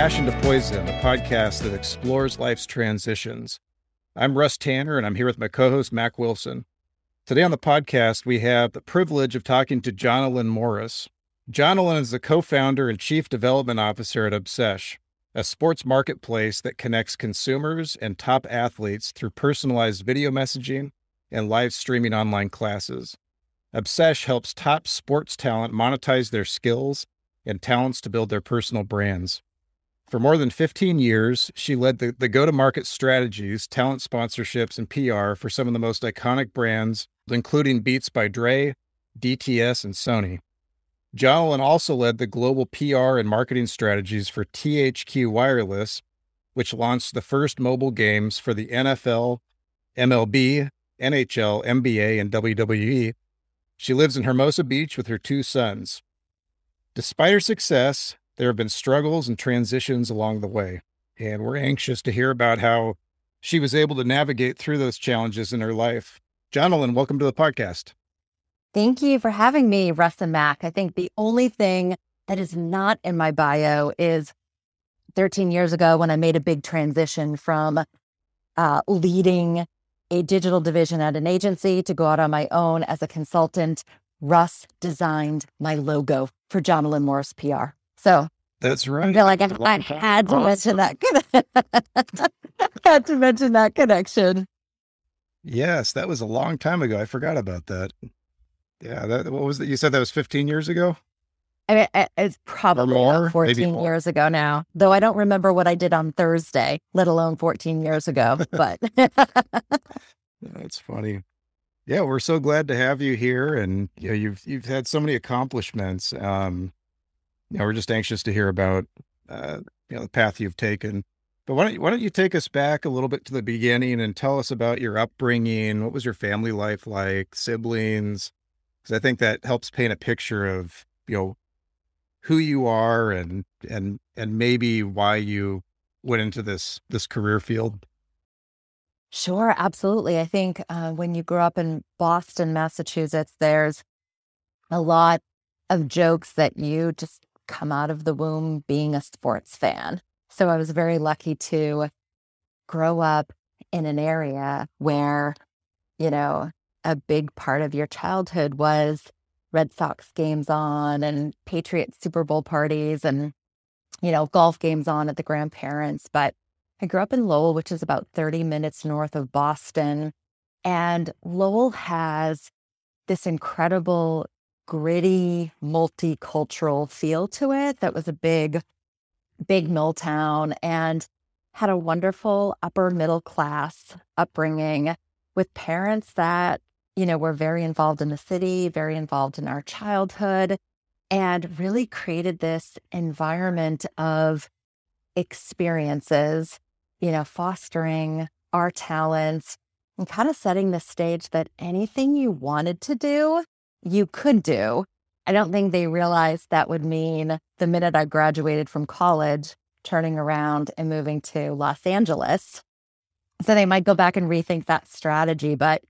Passion to Poison, the podcast that explores life's transitions. I'm Russ Tanner, and I'm here with my co host, Mac Wilson. Today on the podcast, we have the privilege of talking to Jonalyn Morris. Jonalyn is the co founder and chief development officer at Obsesh, a sports marketplace that connects consumers and top athletes through personalized video messaging and live streaming online classes. Obsesh helps top sports talent monetize their skills and talents to build their personal brands. For more than 15 years, she led the, the go to market strategies, talent sponsorships, and PR for some of the most iconic brands, including Beats by Dre, DTS, and Sony. Jonalyn also led the global PR and marketing strategies for THQ Wireless, which launched the first mobile games for the NFL, MLB, NHL, NBA, and WWE. She lives in Hermosa Beach with her two sons. Despite her success, there have been struggles and transitions along the way, and we're anxious to hear about how she was able to navigate through those challenges in her life. Jonalyn, welcome to the podcast. Thank you for having me, Russ and Mac. I think the only thing that is not in my bio is 13 years ago when I made a big transition from uh, leading a digital division at an agency to go out on my own as a consultant. Russ designed my logo for Jonalyn Morris PR. So that's right. I feel like I, I had to mention that. had to mention that connection. Yes, that was a long time ago. I forgot about that. Yeah, that what was that? You said that was 15 years ago. I mean, it's probably more, 14 more. years ago now. Though I don't remember what I did on Thursday, let alone 14 years ago. But that's funny. Yeah, we're so glad to have you here, and you know, you've you've had so many accomplishments. Um, you know, we're just anxious to hear about uh, you know the path you've taken. But why don't you, why don't you take us back a little bit to the beginning and tell us about your upbringing? What was your family life like? Siblings? Because I think that helps paint a picture of you know who you are and and and maybe why you went into this this career field. Sure, absolutely. I think uh, when you grew up in Boston, Massachusetts, there's a lot of jokes that you just come out of the womb being a sports fan. So I was very lucky to grow up in an area where, you know, a big part of your childhood was Red Sox games on and Patriots Super Bowl parties and, you know, golf games on at the grandparents. But I grew up in Lowell, which is about 30 minutes north of Boston. And Lowell has this incredible, gritty, multicultural feel to it that was a big, big mill town and had a wonderful upper middle class upbringing with parents that, you know, were very involved in the city, very involved in our childhood, and really created this environment of experiences you know, fostering our talents and kind of setting the stage that anything you wanted to do, you could do. I don't think they realized that would mean the minute I graduated from college, turning around and moving to Los Angeles. So they might go back and rethink that strategy. But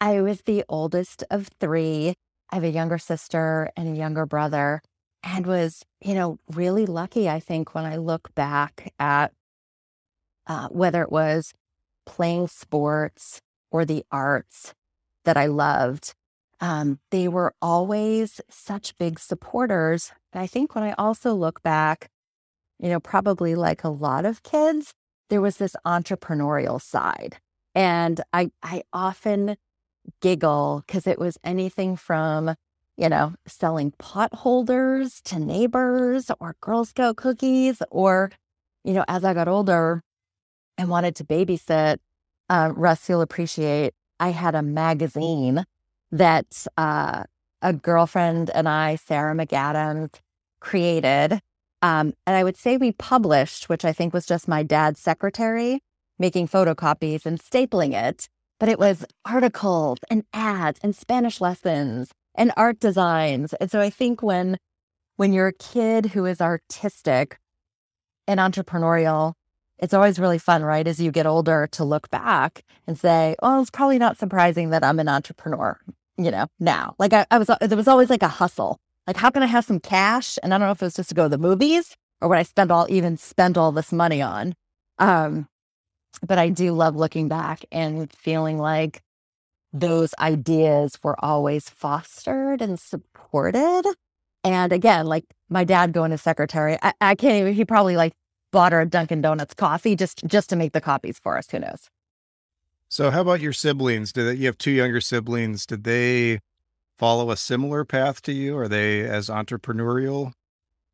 I was the oldest of three. I have a younger sister and a younger brother, and was, you know, really lucky, I think, when I look back at uh, whether it was playing sports or the arts that I loved. Um, they were always such big supporters. I think when I also look back, you know, probably like a lot of kids, there was this entrepreneurial side. And I, I often giggle because it was anything from, you know, selling pot holders to neighbors or Girl Scout cookies, or, you know, as I got older, and wanted to babysit, uh, Russ, you'll appreciate, I had a magazine that uh, a girlfriend and I, Sarah McAdams, created. Um, and I would say we published, which I think was just my dad's secretary making photocopies and stapling it. But it was articles and ads and Spanish lessons and art designs. And so I think when when you're a kid who is artistic and entrepreneurial, it's always really fun, right? As you get older to look back and say, oh, it's probably not surprising that I'm an entrepreneur, you know, now. Like I, I was, there was always like a hustle. Like, how can I have some cash? And I don't know if it was just to go to the movies or what I spend all even spend all this money on? Um, but I do love looking back and feeling like those ideas were always fostered and supported. And again, like my dad going to secretary, I, I can't even, he probably like bought her a Dunkin' Donuts coffee just just to make the copies for us. Who knows? So how about your siblings? Did you have two younger siblings? Did they follow a similar path to you? Are they as entrepreneurial?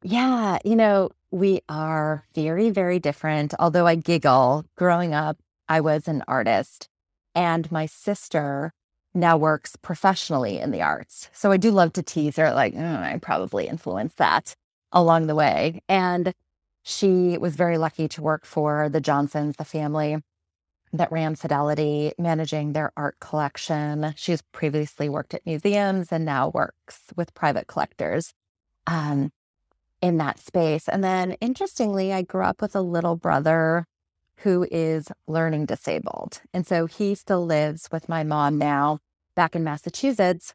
Yeah, you know, we are very, very different. Although I giggle, growing up, I was an artist, and my sister now works professionally in the arts. So I do love to tease her, like, oh, I probably influenced that along the way. And she was very lucky to work for the Johnsons, the family that ran Fidelity, managing their art collection. She's previously worked at museums and now works with private collectors. Um, in that space. And then interestingly, I grew up with a little brother who is learning disabled. And so he still lives with my mom now back in Massachusetts.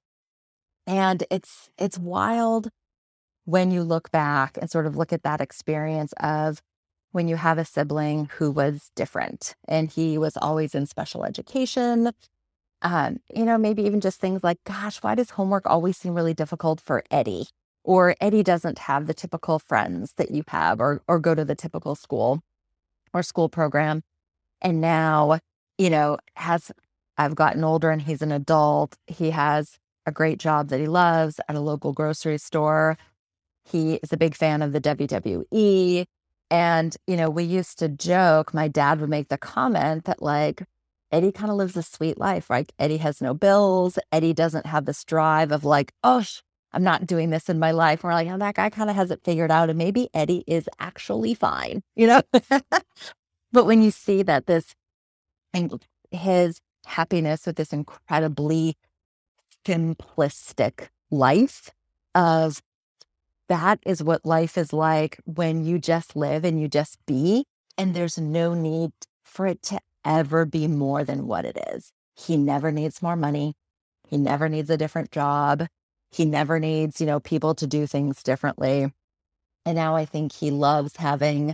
And it's it's wild when you look back and sort of look at that experience of when you have a sibling who was different and he was always in special education. Um, you know, maybe even just things like, gosh, why does homework always seem really difficult for Eddie? or Eddie doesn't have the typical friends that you have or or go to the typical school or school program. And now, you know, has I've gotten older and he's an adult. He has a great job that he loves at a local grocery store. He is a big fan of the WWE. And, you know, we used to joke, my dad would make the comment that, like, Eddie kind of lives a sweet life, right? Eddie has no bills. Eddie doesn't have this drive of, like, oh, I'm not doing this in my life. we're like, oh, that guy kind of has it figured out. And maybe Eddie is actually fine, you know? but when you see that this, his happiness with this incredibly simplistic life of that is what life is like when you just live and you just be, and there's no need for it to ever be more than what it is. He never needs more money. He never needs a different job. He never needs, you know, people to do things differently. And now I think he loves having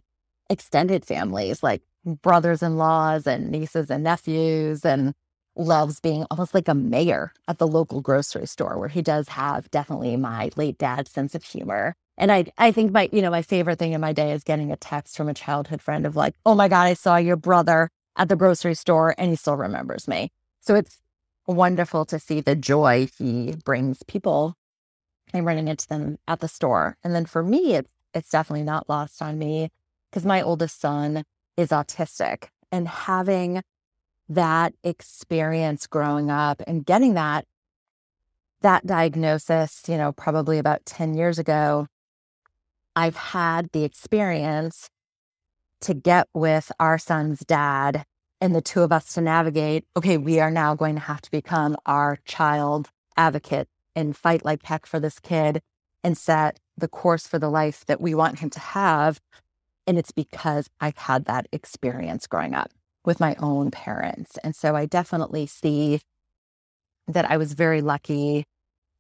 extended families like brothers in laws and nieces and nephews and loves being almost like a mayor at the local grocery store where he does have definitely my late dad's sense of humor. And I I think my, you know, my favorite thing in my day is getting a text from a childhood friend of like, oh my God, I saw your brother at the grocery store and he still remembers me. So it's wonderful to see the joy he brings people and running into them at the store. And then for me, it's it's definitely not lost on me because my oldest son is autistic and having that experience growing up and getting that that diagnosis, you know, probably about 10 years ago, I've had the experience to get with our son's dad and the two of us to navigate okay, we are now going to have to become our child advocate and fight like heck for this kid and set the course for the life that we want him to have. And it's because I've had that experience growing up with my own parents. And so I definitely see that I was very lucky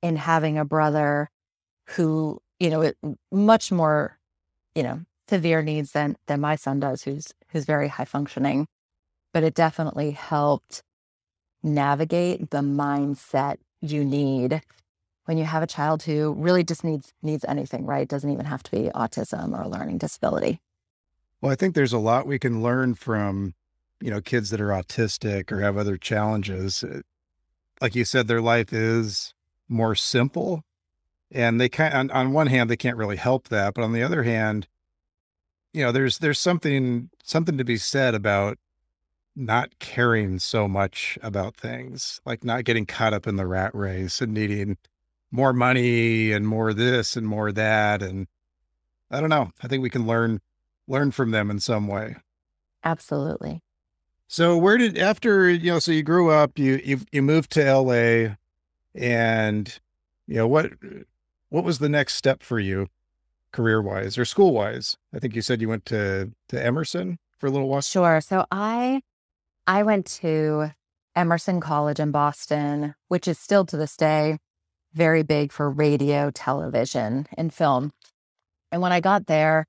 in having a brother who, you know, much more, you know, severe needs than than my son does, who's who's very high functioning. But it definitely helped navigate the mindset you need when you have a child who really just needs needs anything right? Doesn't even have to be autism or a learning disability. Well i think there's a lot we can learn from you know kids that are autistic or have other challenges uh, like you said their life is more simple and they can on, on one hand they can't really help that but on the other hand you know there's there's something something to be said about not caring so much about things, like not getting caught up in the rat race and needing more money and more this and more that. And I don't know. I think we can learn learn from them in some way. Absolutely. So where did after you know? So you grew up, you you you moved to L.A. and you know what what was the next step for you, career wise or school wise? I think you said you went to to Emerson for a little while. Sure. So I I went to Emerson College in Boston, which is still to this day very big for radio, television, and film. And when I got there,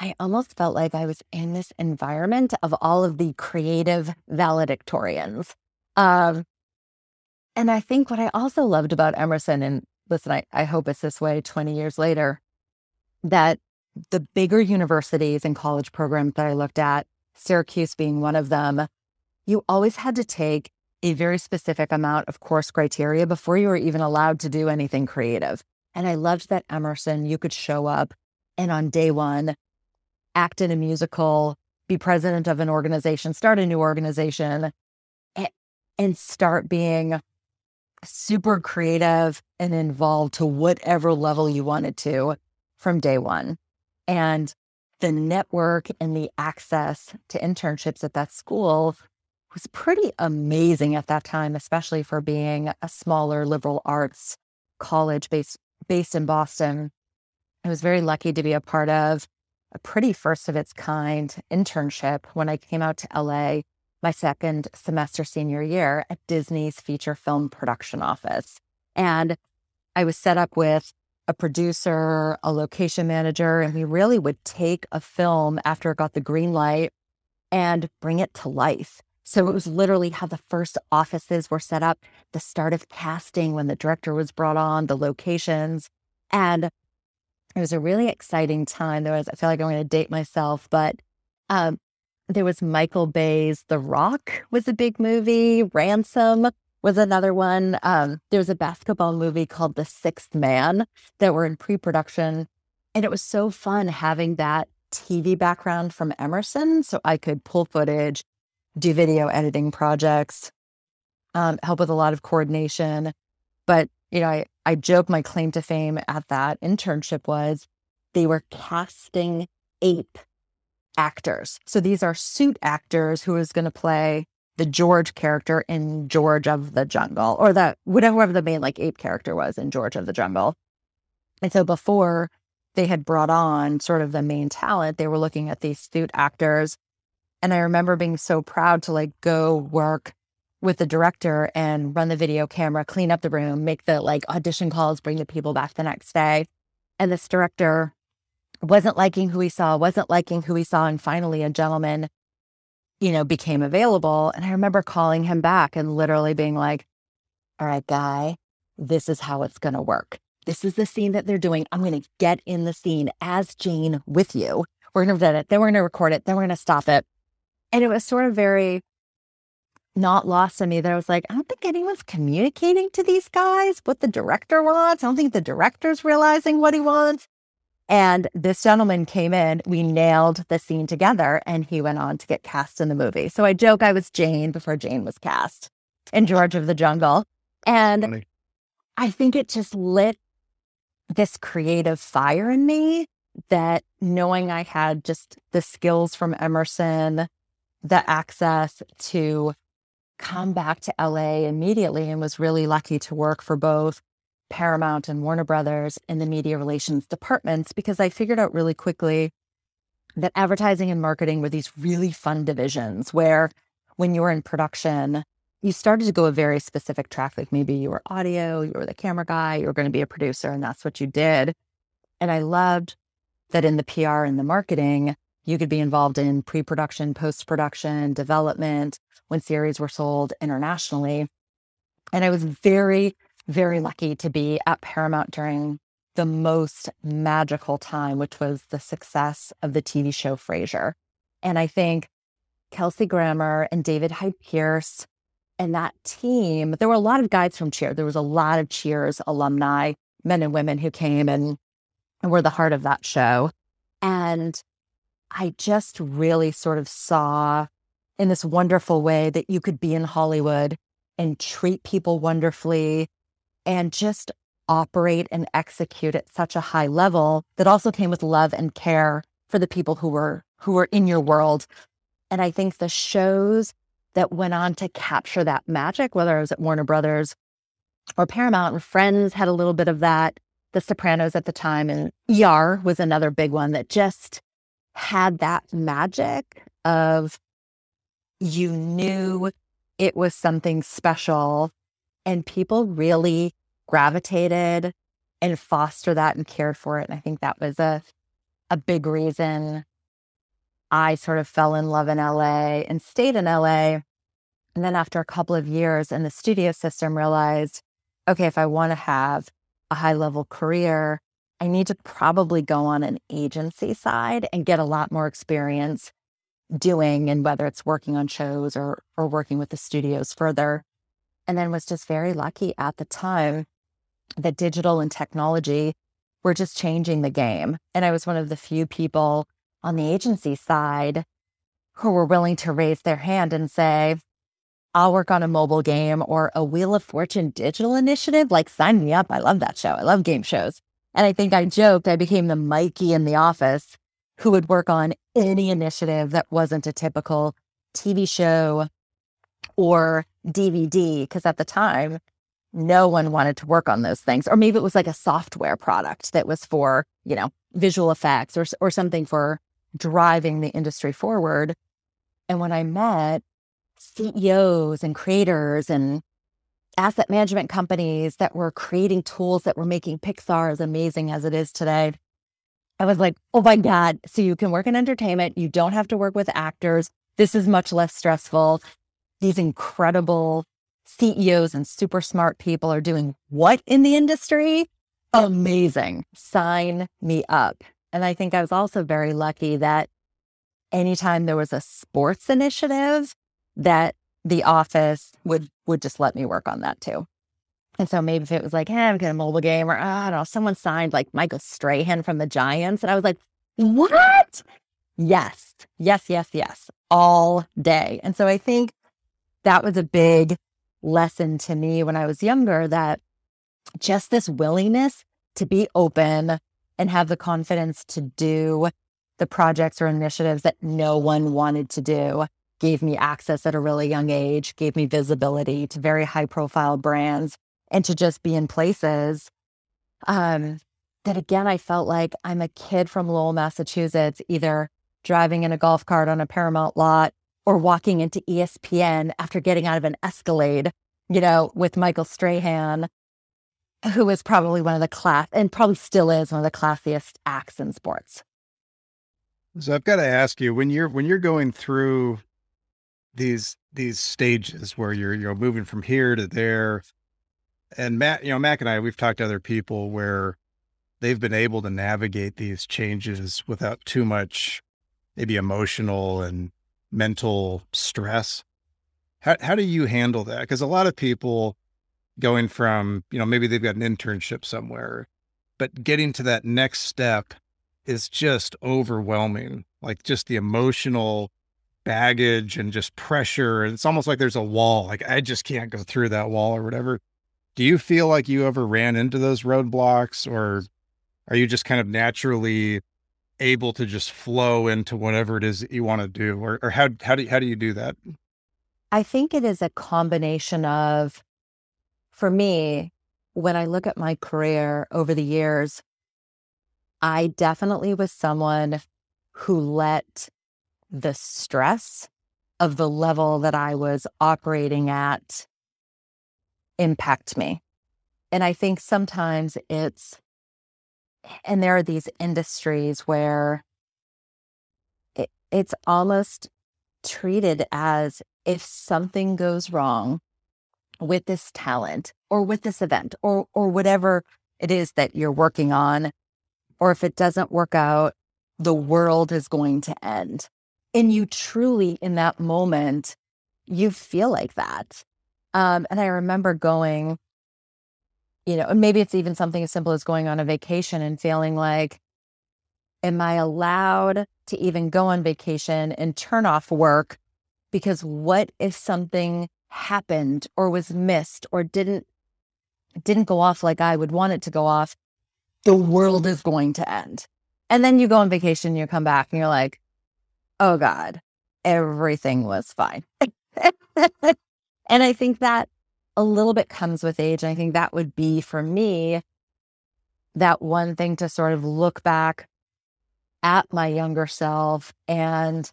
I almost felt like I was in this environment of all of the creative valedictorians. Um, and I think what I also loved about Emerson, and listen, I, I hope it's this way 20 years later, that the bigger universities and college programs that I looked at, Syracuse being one of them, you always had to take a very specific amount of course criteria before you were even allowed to do anything creative. And I loved that Emerson, you could show up and on day one, act in a musical, be president of an organization, start a new organization, and start being super creative and involved to whatever level you wanted to from day one. And the network and the access to internships at that school was pretty amazing at that time, especially for being a smaller liberal arts college based based in Boston. I was very lucky to be a part of a pretty first of its kind internship when I came out to LA my second semester senior year at Disney's feature film production office. And I was set up with a producer, a location manager, and we really would take a film after it got the green light and bring it to life. So it was literally how the first offices were set up, the start of casting when the director was brought on, the locations. And it was a really exciting time. There was, I feel like I'm going to date myself, but um, there was Michael Bay's The Rock was a big movie. Ransom was another one. Um, there was a basketball movie called The Sixth Man that were in pre-production. And it was so fun having that TV background from Emerson. So I could pull footage, do video editing projects, um, help with a lot of coordination. But, you know, I, I joke my claim to fame at that internship was they were casting ape actors. So these are suit actors who is going to play the George character in George of the Jungle, or the whatever the main like ape character was in George of the Jungle. And so before they had brought on sort of the main talent, they were looking at these suit actors. And I remember being so proud to like go work with the director and run the video camera, clean up the room, make the like audition calls, bring the people back the next day. And this director wasn't liking who he saw, wasn't liking who he saw. And finally, a gentleman, you know, became available. And I remember calling him back and literally being like, all right, guy, this is how it's going to work. This is the scene that they're doing. I'm going to get in the scene as Jane with you. We're going to edit it. Then we're going to record it. Then we're going to stop it. And it was sort of very not lost on me that I was like, I don't think anyone's communicating to these guys what the director wants. I don't think the director's realizing what he wants. And this gentleman came in, we nailed the scene together, and he went on to get cast in the movie. So I joke I was Jane before Jane was cast in George of the Jungle. And Funny. I think it just lit this creative fire in me that knowing I had just the skills from Emerson, the access to come back to LA immediately, and was really lucky to work for both Paramount and Warner Brothers in the media relations departments because I figured out really quickly that advertising and marketing were these really fun divisions where when you were in production, you started to go a very specific track. Like maybe you were audio, you were the camera guy, you were going to be a producer, and that's what you did. And I loved that in the PR and the marketing, you could be involved in pre production, post production, development when series were sold internationally. And I was very very lucky to be at Paramount during the most magical time, which was the success of the TV show Frasier. And I think Kelsey Grammer and David Hyde Pierce and that team, there were a lot of guys from Cheer. There was a lot of Cheers alumni, men and women who came and, and were the heart of that show. And I just really sort of saw in this wonderful way that you could be in Hollywood and treat people wonderfully and just operate and execute at such a high level that also came with love and care for the people who were who were in your world. And I think the shows that went on to capture that magic, whether it was at Warner Brothers or Paramount, and Friends had a little bit of that. The Sopranos at the time and ER was another big one that just had that magic of you knew it was something special and people really gravitated and foster that and cared for it. And I think that was a a big reason I sort of fell in love in LA and stayed in LA. And then after a couple of years in the studio system, realized, okay, if I want to have a high level career, I need to probably go on an agency side and get a lot more experience doing and whether it's working on shows or or working with the studios further. And then was just very lucky at the time that digital and technology were just changing the game. And I was one of the few people on the agency side who were willing to raise their hand and say, I'll work on a mobile game or a Wheel of Fortune digital initiative. Like, sign me up. I love that show. I love game shows. And I think I joked I became the Mikey in the office who would work on any initiative that wasn't a typical TV show or DVD. Because at the time, no one wanted to work on those things. Or maybe it was like a software product that was for, you know, visual effects or, or something for driving the industry forward. And when I met CEOs and creators and asset management companies that were creating tools that were making Pixar as amazing as it is today, I was like, oh my God. So you can work in entertainment. You don't have to work with actors. This is much less stressful. These incredible CEOs and super smart people are doing what in the industry? Amazing. Sign me up. And I think I was also very lucky that anytime there was a sports initiative, that the office would would just let me work on that too. And so maybe if it was like, hey, I'm getting a mobile game, or oh, I don't know, someone signed like Michael Strahan from the Giants, and I was like, what? Yes, yes, yes, yes, all day. And so I think that was a big lesson to me when I was younger that just this willingness to be open and have the confidence to do the projects or initiatives that no one wanted to do gave me access at a really young age, gave me visibility to very high profile brands and to just be in places um, that again, I felt like I'm a kid from Lowell, Massachusetts, either driving in a golf cart on a Paramount lot or walking into ESPN after getting out of an Escalade, you know, with Michael Strahan, who was probably one of the class and probably still is one of the classiest acts in sports. So I've got to ask you when you're when you're going through these these stages where you're you're moving from here to there. And Matt, you know, Mac and I, we've talked to other people where they've been able to navigate these changes without too much maybe emotional and mental stress. How how do you handle that? Because a lot of people going from, you know, maybe they've got an internship somewhere, but getting to that next step is just overwhelming. Like just the emotional baggage and just pressure. And it's almost like there's a wall. Like I just can't go through that wall or whatever. Do you feel like you ever ran into those roadblocks or are you just kind of naturally able to just flow into whatever it is that you want to do? Or, or how, how do, how do you do that? I think it is a combination of, for me, when I look at my career over the years, I definitely was someone who let the stress of the level that I was operating at impact me. And I think sometimes it's, and there are these industries where it, it's almost treated as if something goes wrong with this talent or with this event or or whatever it is that you're working on or if it doesn't work out the world is going to end and you truly, in that moment, you feel like that. Um, and I remember going, you know, and maybe it's even something as simple as going on a vacation and feeling like, am I allowed to even go on vacation and turn off work? Because what if something happened or was missed or didn't didn't go off like I would want it to go off? The world is going to end. And then you go on vacation, you come back and you're like, oh God, everything was fine. and I think that a little bit comes with age. I think that would be for me that one thing to sort of look back at my younger self and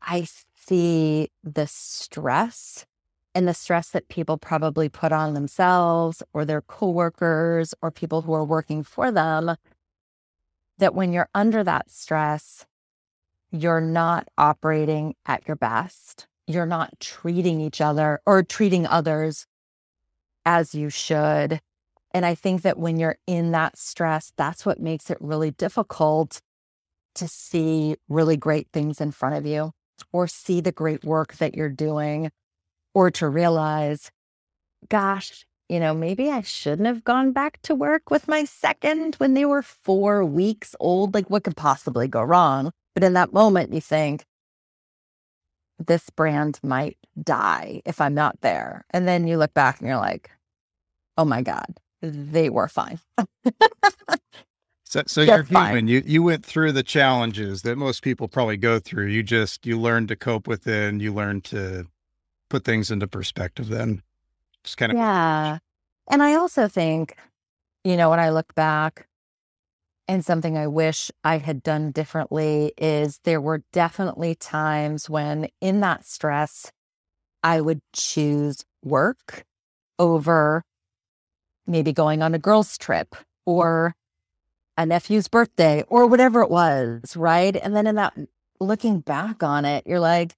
I see the stress and the stress that people probably put on themselves or their coworkers or people who are working for them that when you're under that stress you're not operating at your best. You're not treating each other or treating others as you should. And I think that when you're in that stress, that's what makes it really difficult to see really great things in front of you or see the great work that you're doing or to realize, gosh, you know, maybe I shouldn't have gone back to work with my second when they were four weeks old. Like, what could possibly go wrong? But in that moment, you think, this brand might die if I'm not there. And then you look back and you're like, oh my God, they were fine. so, so you're human. You you went through the challenges that most people probably go through. You just you learned to cope with it and you learned to put things into perspective then. Just kind of Yeah. And I also think, you know, when I look back and something I wish I had done differently is there were definitely times when in that stress, I would choose work over maybe going on a girls' trip or a nephew's birthday or whatever it was. Right. And then in that mm, looking back on it, you're like,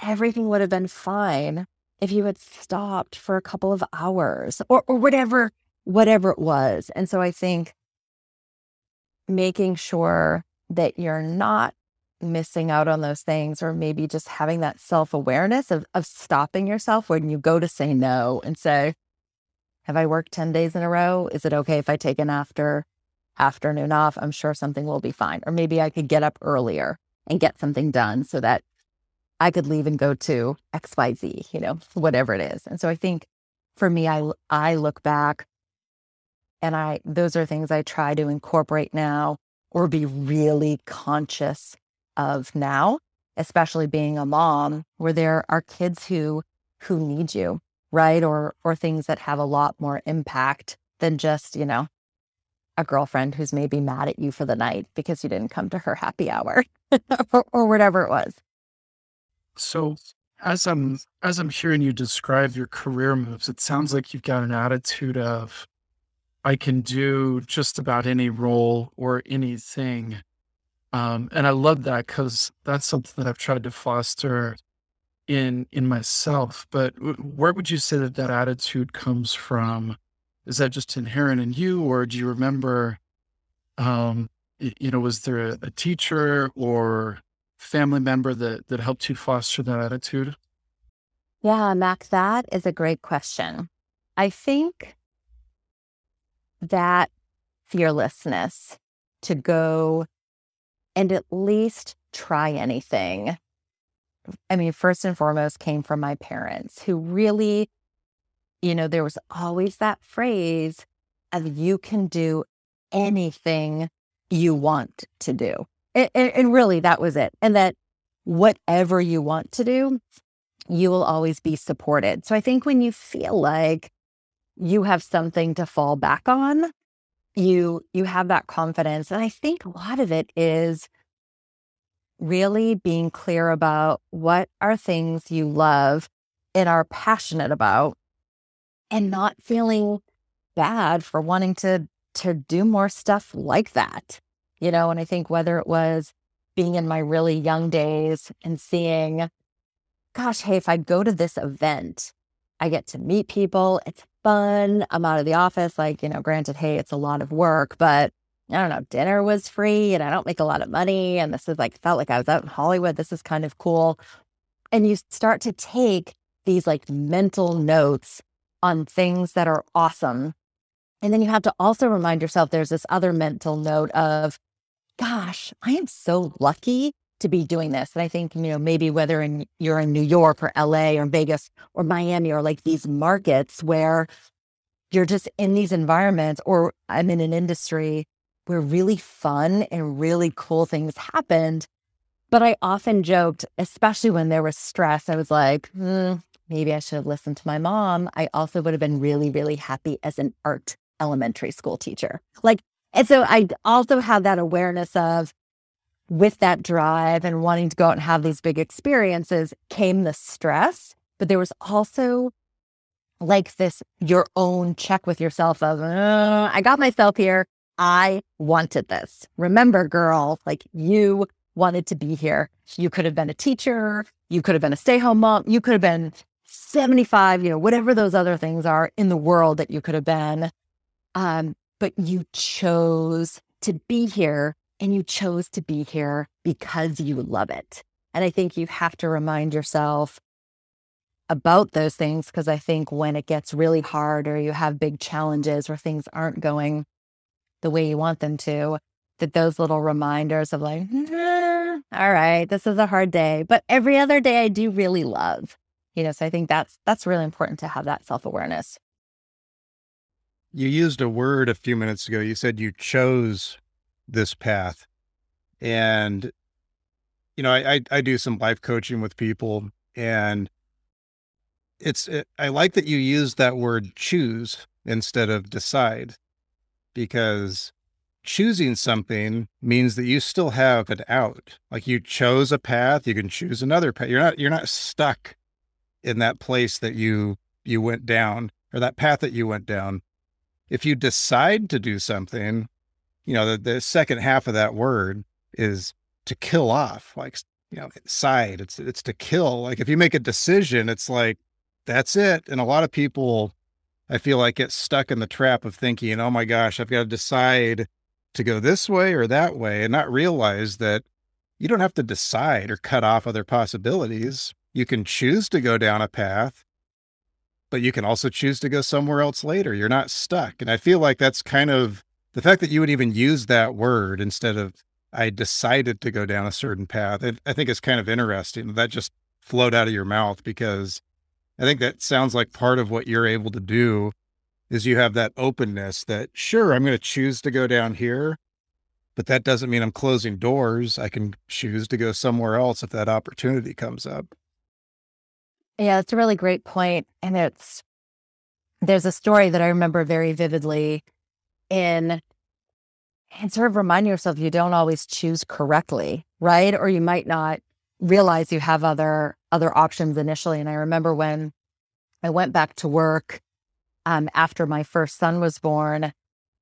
everything would have been fine if you had stopped for a couple of hours or, or whatever, whatever it was. And so I think making sure that you're not missing out on those things or maybe just having that self-awareness of, of stopping yourself when you go to say no and say have i worked 10 days in a row? Is it okay if i take an after afternoon off? I'm sure something will be fine. Or maybe i could get up earlier and get something done so that i could leave and go to xyz you know whatever it is. And so i think for me i i look back and I, those are things I try to incorporate now or be really conscious of now, especially being a mom where there are kids who, who need you, right? Or, or things that have a lot more impact than just, you know, a girlfriend who's maybe mad at you for the night because you didn't come to her happy hour or, or whatever it was. So as I'm as I'm hearing you describe your career moves, it sounds like you've got an attitude of I can do just about any role or anything. Um, and I love that because that's something that I've tried to foster in in myself. But where would you say that that attitude comes from? Is that just inherent in you, or do you remember? Um, you know, was there a, a teacher or family member that that helped you foster that attitude? Yeah, Mac, that is a great question. I think that fearlessness to go and at least try anything. I mean, first and foremost came from my parents who really, you know, there was always that phrase of you can do anything you want to do. And, and, really, that was it. And that whatever you want to do, you will always be supported. So I think when you feel like you have something to fall back on you you have that confidence and i think a lot of it is really being clear about what are things you love and are passionate about and not feeling bad for wanting to to do more stuff like that you know and i think whether it was being in my really young days and seeing gosh hey if i go to this event i get to meet people it's fun. I'm out of the office. Like, you know, granted, hey, it's a lot of work, but I don't know, dinner was free and I don't make a lot of money. And this is like, felt like I was out in Hollywood. This is kind of cool. And you start to take these like mental notes on things that are awesome. And then you have to also remind yourself there's this other mental note of, gosh, I am so lucky to be doing this. And I think, you know, maybe whether in, you're in New York or LA or Vegas or Miami or like these markets where you're just in these environments, or I'm in an industry where really fun and really cool things happened. But I often joked, especially when there was stress, I was like, hmm, maybe I should have listened to my mom. I also would have been really, really happy as an art elementary school teacher. Like, and so I also have that awareness of with that drive and wanting to go out and have these big experiences came the stress, but there was also like this your own check with yourself of, uh, I got myself here. I wanted this. Remember, girl, like you wanted to be here. You could have been a teacher, you could have been a stay home mom, you could have been 75, you know, whatever those other things are in the world that you could have been. Um, but you chose to be here and you chose to be here because you love it. And I think you have to remind yourself about those things because I think when it gets really hard or you have big challenges or things aren't going the way you want them to, that those little reminders of like, all right, this is a hard day, but every other day I do really love. You know, so I think that's that's really important to have that self-awareness. You used a word a few minutes ago. You said you chose this path. And you know, I I, I do some life coaching with people and it's it, I like that you use that word choose instead of decide because choosing something means that you still have an out. Like you chose a path, you can choose another path. You're not you're not stuck in that place that you you went down or that path that you went down. If you decide to do something, you know, the, the second half of that word is to kill off, like you know, side. It's it's to kill. Like if you make a decision, it's like that's it. And a lot of people I feel like get stuck in the trap of thinking, oh my gosh, I've got to decide to go this way or that way and not realize that you don't have to decide or cut off other possibilities. You can choose to go down a path, but you can also choose to go somewhere else later. You're not stuck. And I feel like that's kind of the fact that you would even use that word instead of I decided to go down a certain path. I think it's kind of interesting. That just flowed out of your mouth because I think that sounds like part of what you're able to do is you have that openness that sure, I'm going to choose to go down here, but that doesn't mean I'm closing doors. I can choose to go somewhere else if that opportunity comes up. Yeah, it's a really great. And it's, there's a story that I remember very vividly in, and sort of remind yourself you don't always choose correctly, right? Or you might not realize you have other other options initially. And I remember when I went back to work um, after my first son was born,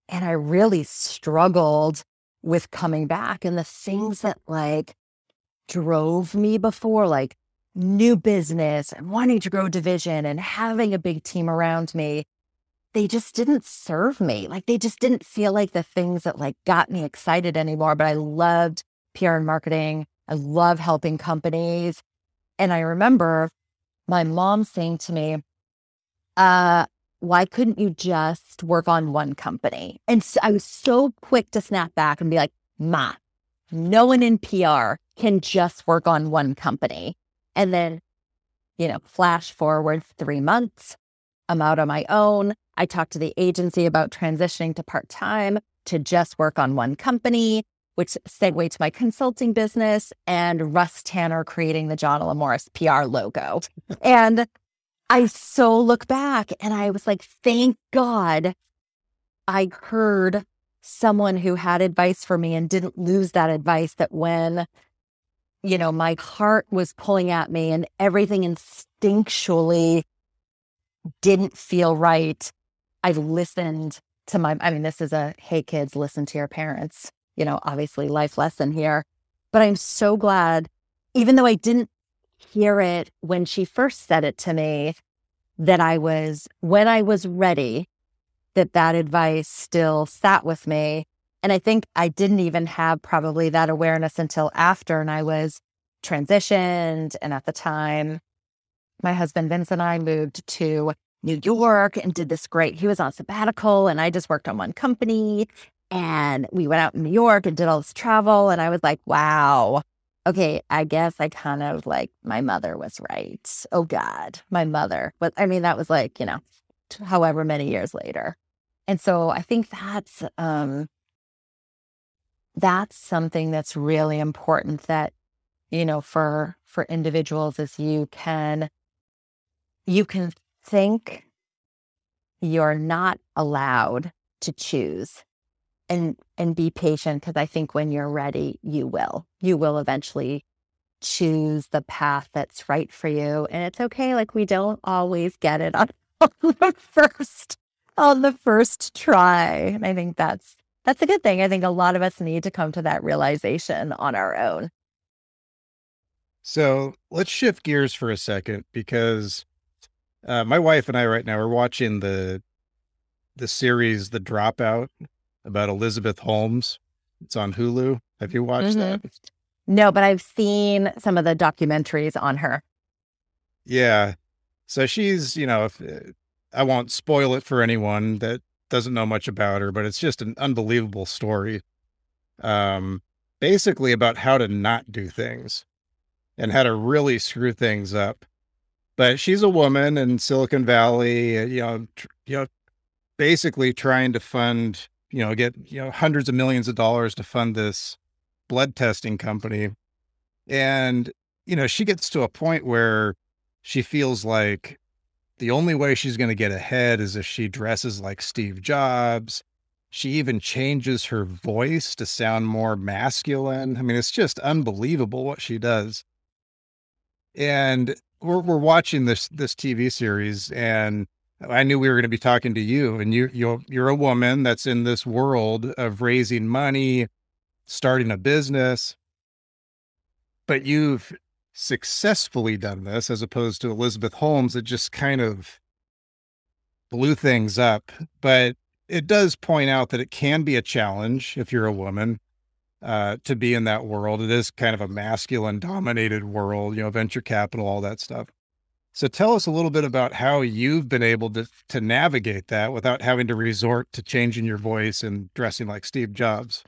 and I really struggled with coming back and the things that like drove me before, like new business and wanting to grow division and having a big team around me, they just didn't serve me. Like they just didn't feel like the things that like got me excited anymore. But I loved PR and marketing. I love helping companies. And I remember my mom saying to me, uh, why couldn't you just work on one company? And so I was so quick to snap back and be like, Ma, no one in PR can just work on one company. And then, you know, flash forward three months, I'm out on my own. I talked to the agency about transitioning to part time to just work on one company, which segued to my consulting business and Russ Tanner creating the Jonalyn Morris PR logo. and I so look back and I was like, thank God I heard someone who had advice for me and didn't lose that advice that when you know, my heart was pulling at me and everything instinctually didn't feel right. I listened to my, I mean, this is a, hey, kids, listen to your parents, you know, obviously life lesson here. But I'm so glad, even though I didn't hear it when she first said it to me, that I was, when I was ready, that that advice still sat with me and I think I didn't even have probably that awareness until after, and I was transitioned. And at the time, my husband Vince and I moved to New York and did this great. He was on sabbatical, and I just worked on one company. And we went out in New York and did all this travel. And I was like, wow, okay, I guess I kind of like my mother was right. Oh God, my mother. But I mean, that was like, you know, however many years later. And so I think that's um that's something that's really important that you know for for individuals is you can you can think you're not allowed to choose and and be patient because i think when you're ready you will you will eventually choose the path that's right for you and it's okay like we don't always get it on, on the first on the first try and i think that's that's a good thing. I think a lot of us need to come to that realization on our own So let's shift gears for a second because uh, my wife and I right now are watching the the series The Dropout about Elizabeth Holmes. It's on Hulu. Have you watched mm-hmm. that? No, but I've seen some of the documentaries on her. Yeah. So she's, you know, if, uh, I won't spoil it for anyone that doesn't know much about her, but it's just an unbelievable story. Um, basically about how to not do things and how to really screw things up. But she's a woman in Silicon Valley, uh, you know, tr- you know, basically trying to fund, you know, get you know hundreds of millions of dollars to fund this blood testing company, and you know, she gets to a point where she feels like the only way she's going to get ahead is if she dresses like Steve Jobs. She even changes her voice to sound more masculine. I mean, it's just unbelievable what she does and we're we're watching this this TV series, and I knew we were going to be talking to you, and you you're you're a woman that's in this world of raising money, starting a business, but you've successfully done this as opposed to Elizabeth Holmes that just kind of blew things up. But it does point out that it can be a challenge if you're a woman uh, to be in that world. It is kind of a masculine dominated world, you know, venture capital, all that stuff. So tell us a little bit about how you've been able to to navigate that without having to resort to changing your voice and dressing like Steve Jobs.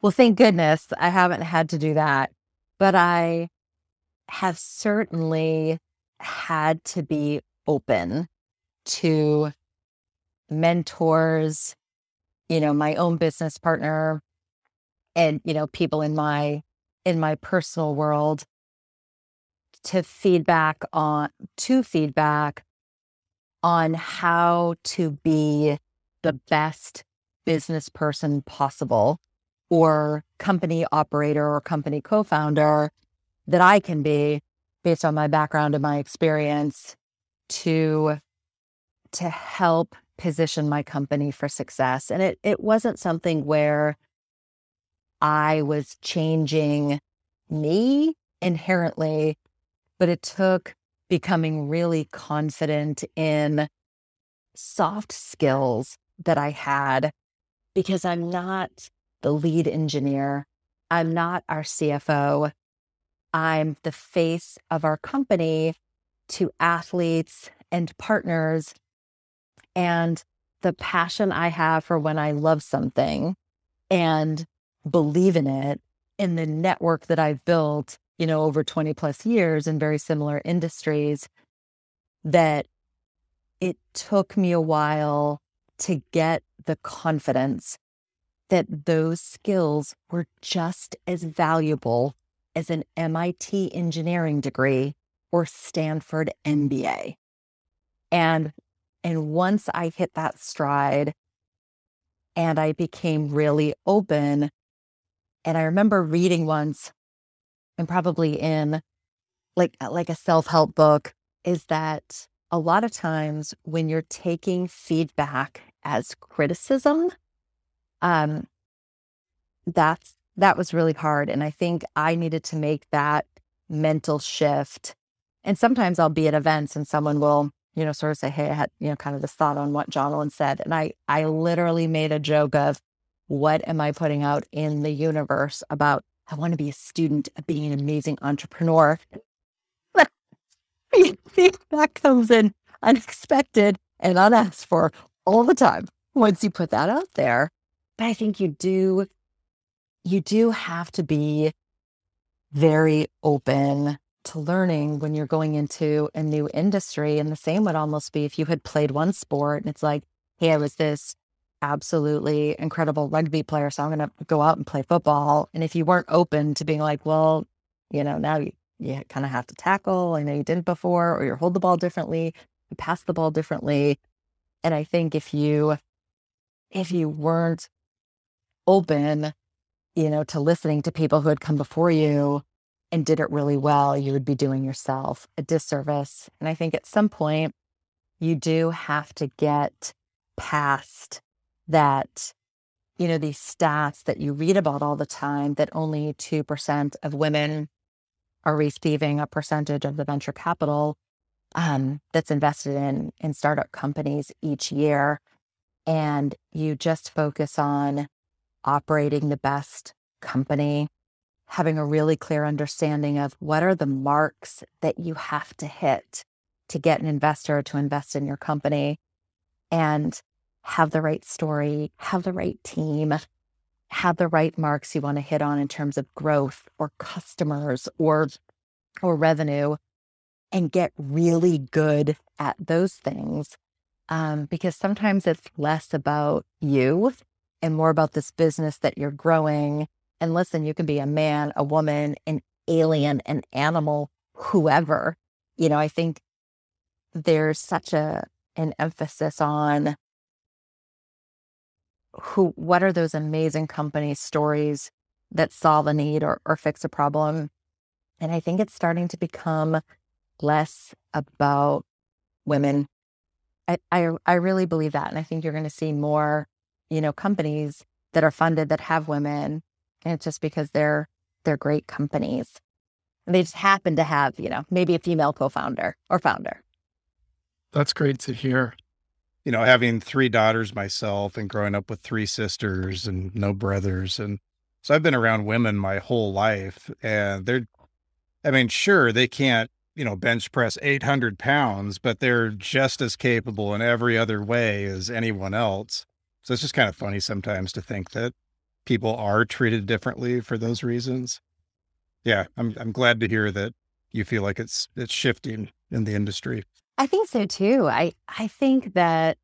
Well, thank goodness I haven't had to do that, but I have certainly had to be open to mentors, you know, my own business partner, and you know people in my in my personal world to feedback on to feedback on how to be the best business person possible or company operator or company co-founder that I can be based on my background and my experience to to help position my company for success. And it it wasn't something where I was changing me inherently, but it took becoming really confident in soft skills that I had because I'm not the lead engineer. I'm not our CFO. I'm the face of our company to athletes and partners. And the passion I have for when I love something and believe in it in the network that I've built, you know, over 20 plus years in very similar industries, that it took me a while to get the confidence that those skills were just as valuable as an MIT engineering degree or Stanford MBA. And and once I hit that stride and I became really open and I remember reading once, and probably in like like a self-help book, is that a lot of times when you're taking feedback as criticism, um, that's that was really hard. And I think I needed to make that mental shift. And sometimes I'll be at events and someone will, you know, sort of say, Hey, I had, you know, kind of this thought on what Jonalyn said. And I I literally made a joke of, what am I putting out in the universe about I want to be a student of being an amazing entrepreneur? that comes in unexpected and unasked for all the time once you put that out there. But I think you do, you do have to be very open to learning when you're going into a new industry. And the same would almost be if you had played one sport and it's like, hey, I was this absolutely incredible rugby player. So I'm going to go out and play football. And if you weren't open to being like, well, you know, now you, you kind of have to tackle. I know you didn't before, or you hold the ball differently, you pass the ball differently. And I think if you, if you weren't open, you know, to listening to people who had come before you and did it really well, you would be doing yourself a disservice. And I think at some point, you do have to get past that, you know, these stats that you read about all the time that only 2% of women are receiving a percentage of the venture capital um, that's invested in in startup companies each year, and you just focus on operating the best company, having a really clear understanding of what are the marks that you have to hit to get an investor to invest in your company, and have the right story, have the right team, have the right marks you want to hit on in terms of growth or customers or or revenue and get really good at those things um, because sometimes it's less about you and more about this business that you're growing. And listen you can be a man a woman an alien an animal whoever. You know i think there's such a an emphasis on who what are those amazing company stories that solve a need or, or fix a problem? And i think it's starting to become less about women. I, I i really believe that and i think you're going to see more you know companies that are funded that have women and it's just because they're they're great companies. And they just happen to have you know maybe a female co-founder or founder. That's great to hear you know, having three daughters myself and growing up with three sisters and no brothers. And so I've been around women my whole life. And they're, I mean, sure, they can't, you know, bench press 800 pounds, but they're just as capable in every other way as anyone else. So it's just kind of funny sometimes to think that people are treated differently for those reasons. Yeah, I'm I'm glad to hear that you feel like it's it's shifting in the industry. I think so too. I I think that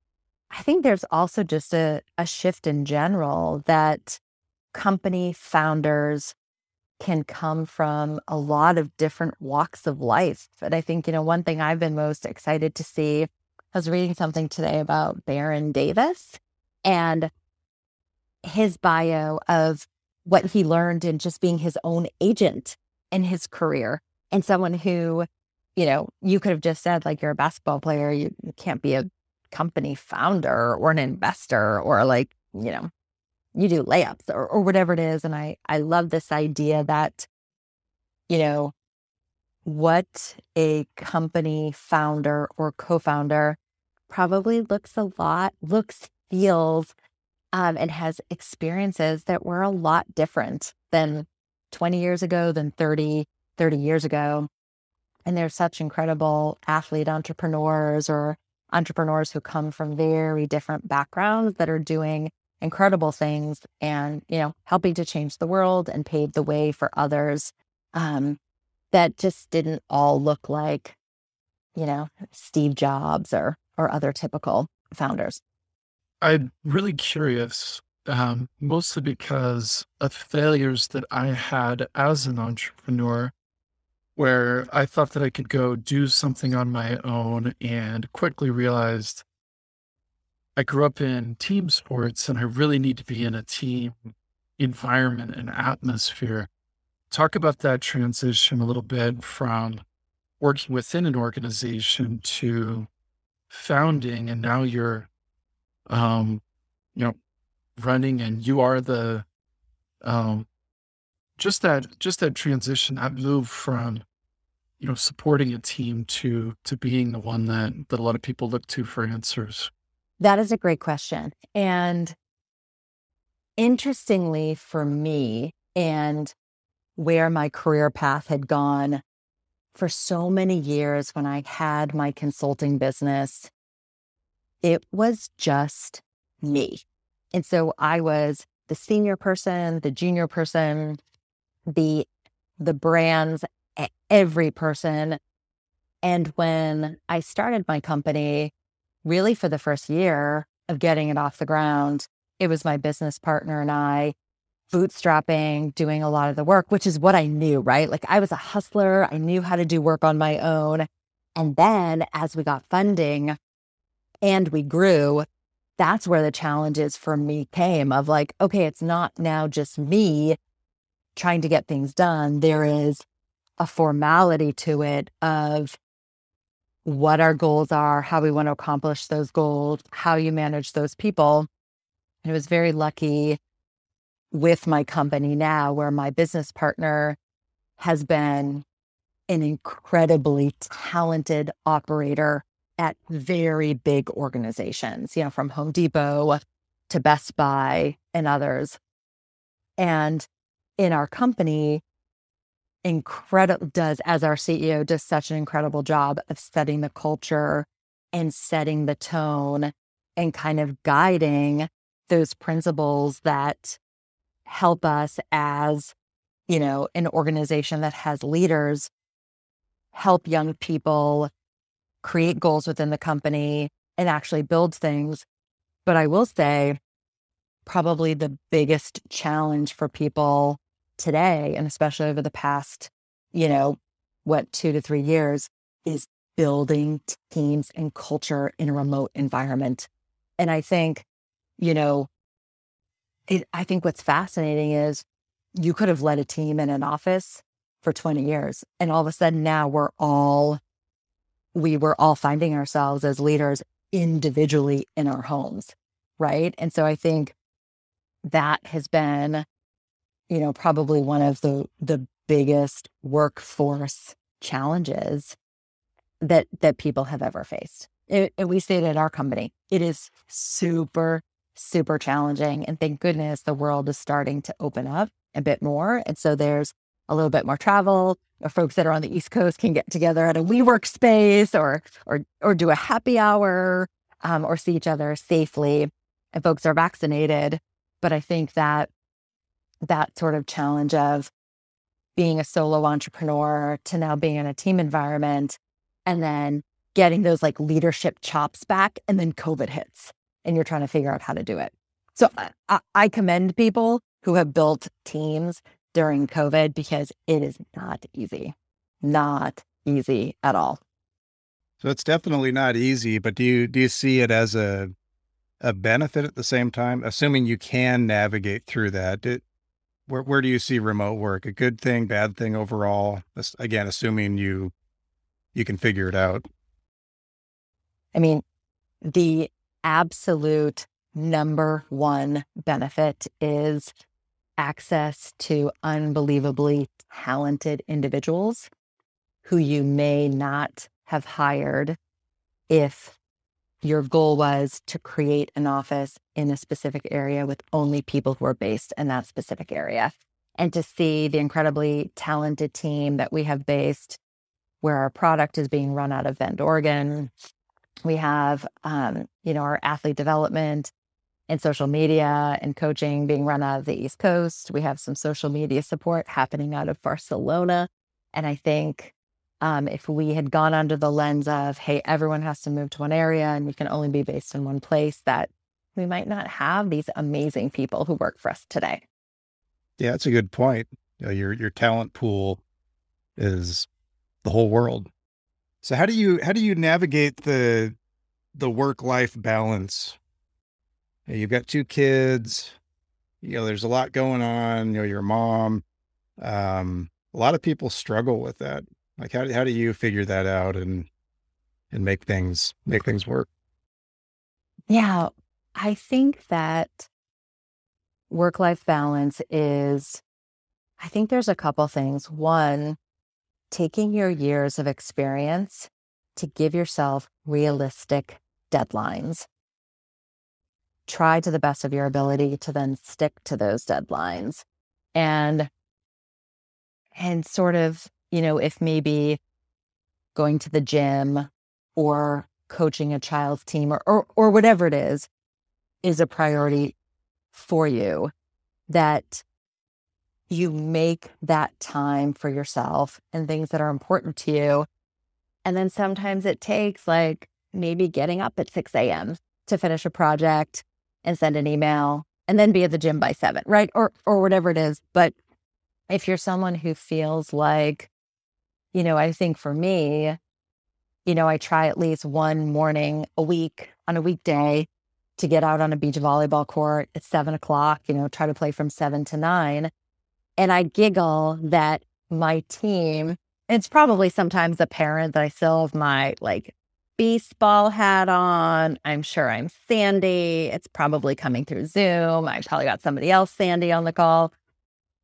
I think there's also just a, a shift in general that company founders can come from a lot of different walks of life. And I think, you know, one thing I've been most excited to see, I was reading something today about Baron Davis and his bio of what he learned in just being his own agent in his career and someone who you know, you could have just said, like, you're a basketball player, you, you can't be a company founder or an investor or like, you know, you do layups or, or whatever it is. And I, I love this idea that, you know, what a company founder or co founder probably looks a lot, looks, feels, um, and has experiences that were a lot different than 20 years ago, than 30, 30 years ago. And they're such incredible athlete entrepreneurs or entrepreneurs who come from very different backgrounds that are doing incredible things and, you know, helping to change the world and pave the way for others um, that just didn't all look like, you know, Steve Jobs or or other typical founders. I'm really curious, um, mostly because of failures that I had as an entrepreneur where I thought that I could go do something on my own and quickly realized I grew up in team sports and I really need to be in a team environment and atmosphere. Talk about that transition a little bit from working within an organization to founding and now you're um you know running and you are the um just that just that transition that move from you know supporting a team to to being the one that that a lot of people look to for answers. That is a great question and interestingly for me and where my career path had gone for so many years when i had my consulting business it was just me. And so i was the senior person the junior person the the brands, every person. And when I started my company, really for the first year of getting it off the ground, it was my business partner and I bootstrapping, doing a lot of the work, which is what I knew, right? Like I was a hustler, I knew how to do work on my own. And then as we got funding and we grew, that's where the challenges for me came of like, okay, it's not now just me trying to get things done, there is a formality to it of what our goals are, how we want to accomplish those goals, how you manage those people. And I was very lucky with my company now, where my business partner has been an incredibly talented operator at very big organizations, you know, from Home Depot to Best Buy and others. And in our company, incredible does as our CEO does such an incredible job of setting the culture and setting the tone and kind of guiding those principles that help us as you know an organization that has leaders help young people create goals within the company and actually build things. But i will say probably the biggest challenge for people today and especially over the past you know what 2 to 3 years is building teams and culture in a remote environment. And i think you know it, i think what's fascinating is you could have led a team in an office for 20 years and all of a sudden now we're all we were all finding ourselves as leaders individually in our homes right? And so i think that has been you know probably one of the the biggest workforce challenges that that people have ever faced it, and we see it at our company it is super super challenging and thank goodness the world is starting to open up a bit more. And so there's a little bit more travel. Folks that are on the East Coast can get together at a WeWork space or or or do a happy hour um, or see each other safely. And folks are vaccinated. But I think that that sort of challenge of being a solo entrepreneur to now being in a team environment and then getting those like leadership chops back and then COVID hits and you're trying to figure out how to do it. So I, I commend people who have built teams during COVID because it is not easy, not easy at all. So it's definitely not easy, but do you do you see it as a a benefit at the same time, assuming you can navigate through that? It, where where do you see remote work? A good thing, bad thing overall? Again, assuming you you can figure it out. I mean, the absolute number one benefit is access to unbelievably talented individuals who you may not have hired if your goal was to create an office in a specific area with only people who are based in that specific area. And to see the incredibly talented team that we have based where our product is being run out of Bend, Oregon. We have, um, you know, our athlete development and social media and coaching being run out of the East Coast. We have some social media support happening out of Barcelona. And I think um, if we had gone under the lens of, hey, everyone has to move to one area and we can only be based in one place, that we might not have these amazing people who work for us today. Yeah, that's a good point. You know, your your talent pool is the whole world. So how do you how do you navigate the the work life balance you've got two kids, you know, there's a lot going on, you know, your mom. Um, a lot of people struggle with that. Like how how do you figure that out and and make things make things work? Yeah, I think that work life balance is I think there's a couple things. One, taking your years of experience to give yourself realistic deadlines try to the best of your ability to then stick to those deadlines and and sort of you know if maybe going to the gym or coaching a child's team or, or or whatever it is is a priority for you that you make that time for yourself and things that are important to you and then sometimes it takes like maybe getting up at 6 a.m to finish a project and send an email and then be at the gym by seven, right? Or or whatever it is. But if you're someone who feels like, you know, I think for me, you know, I try at least one morning a week on a weekday to get out on a beach volleyball court at seven o'clock, you know, try to play from seven to nine. And I giggle that my team, it's probably sometimes a parent that I still have my like baseball hat on. I'm sure I'm Sandy. It's probably coming through Zoom. I probably got somebody else, Sandy, on the call.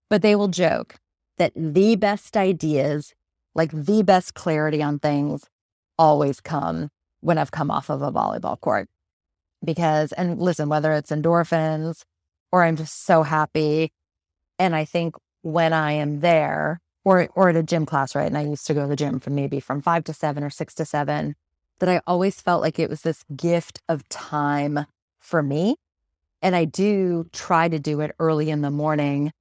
But they will joke that the best ideas like the best clarity on things always come when I've come off of a volleyball court. Because, and listen, whether it's endorphins or I'm just so happy. And I think when I am there or, or at a gym class, right? And I used to go to the gym from maybe from five to seven or six to seven, that I always felt like it was this gift of time for me. And I do try to do it early in the morning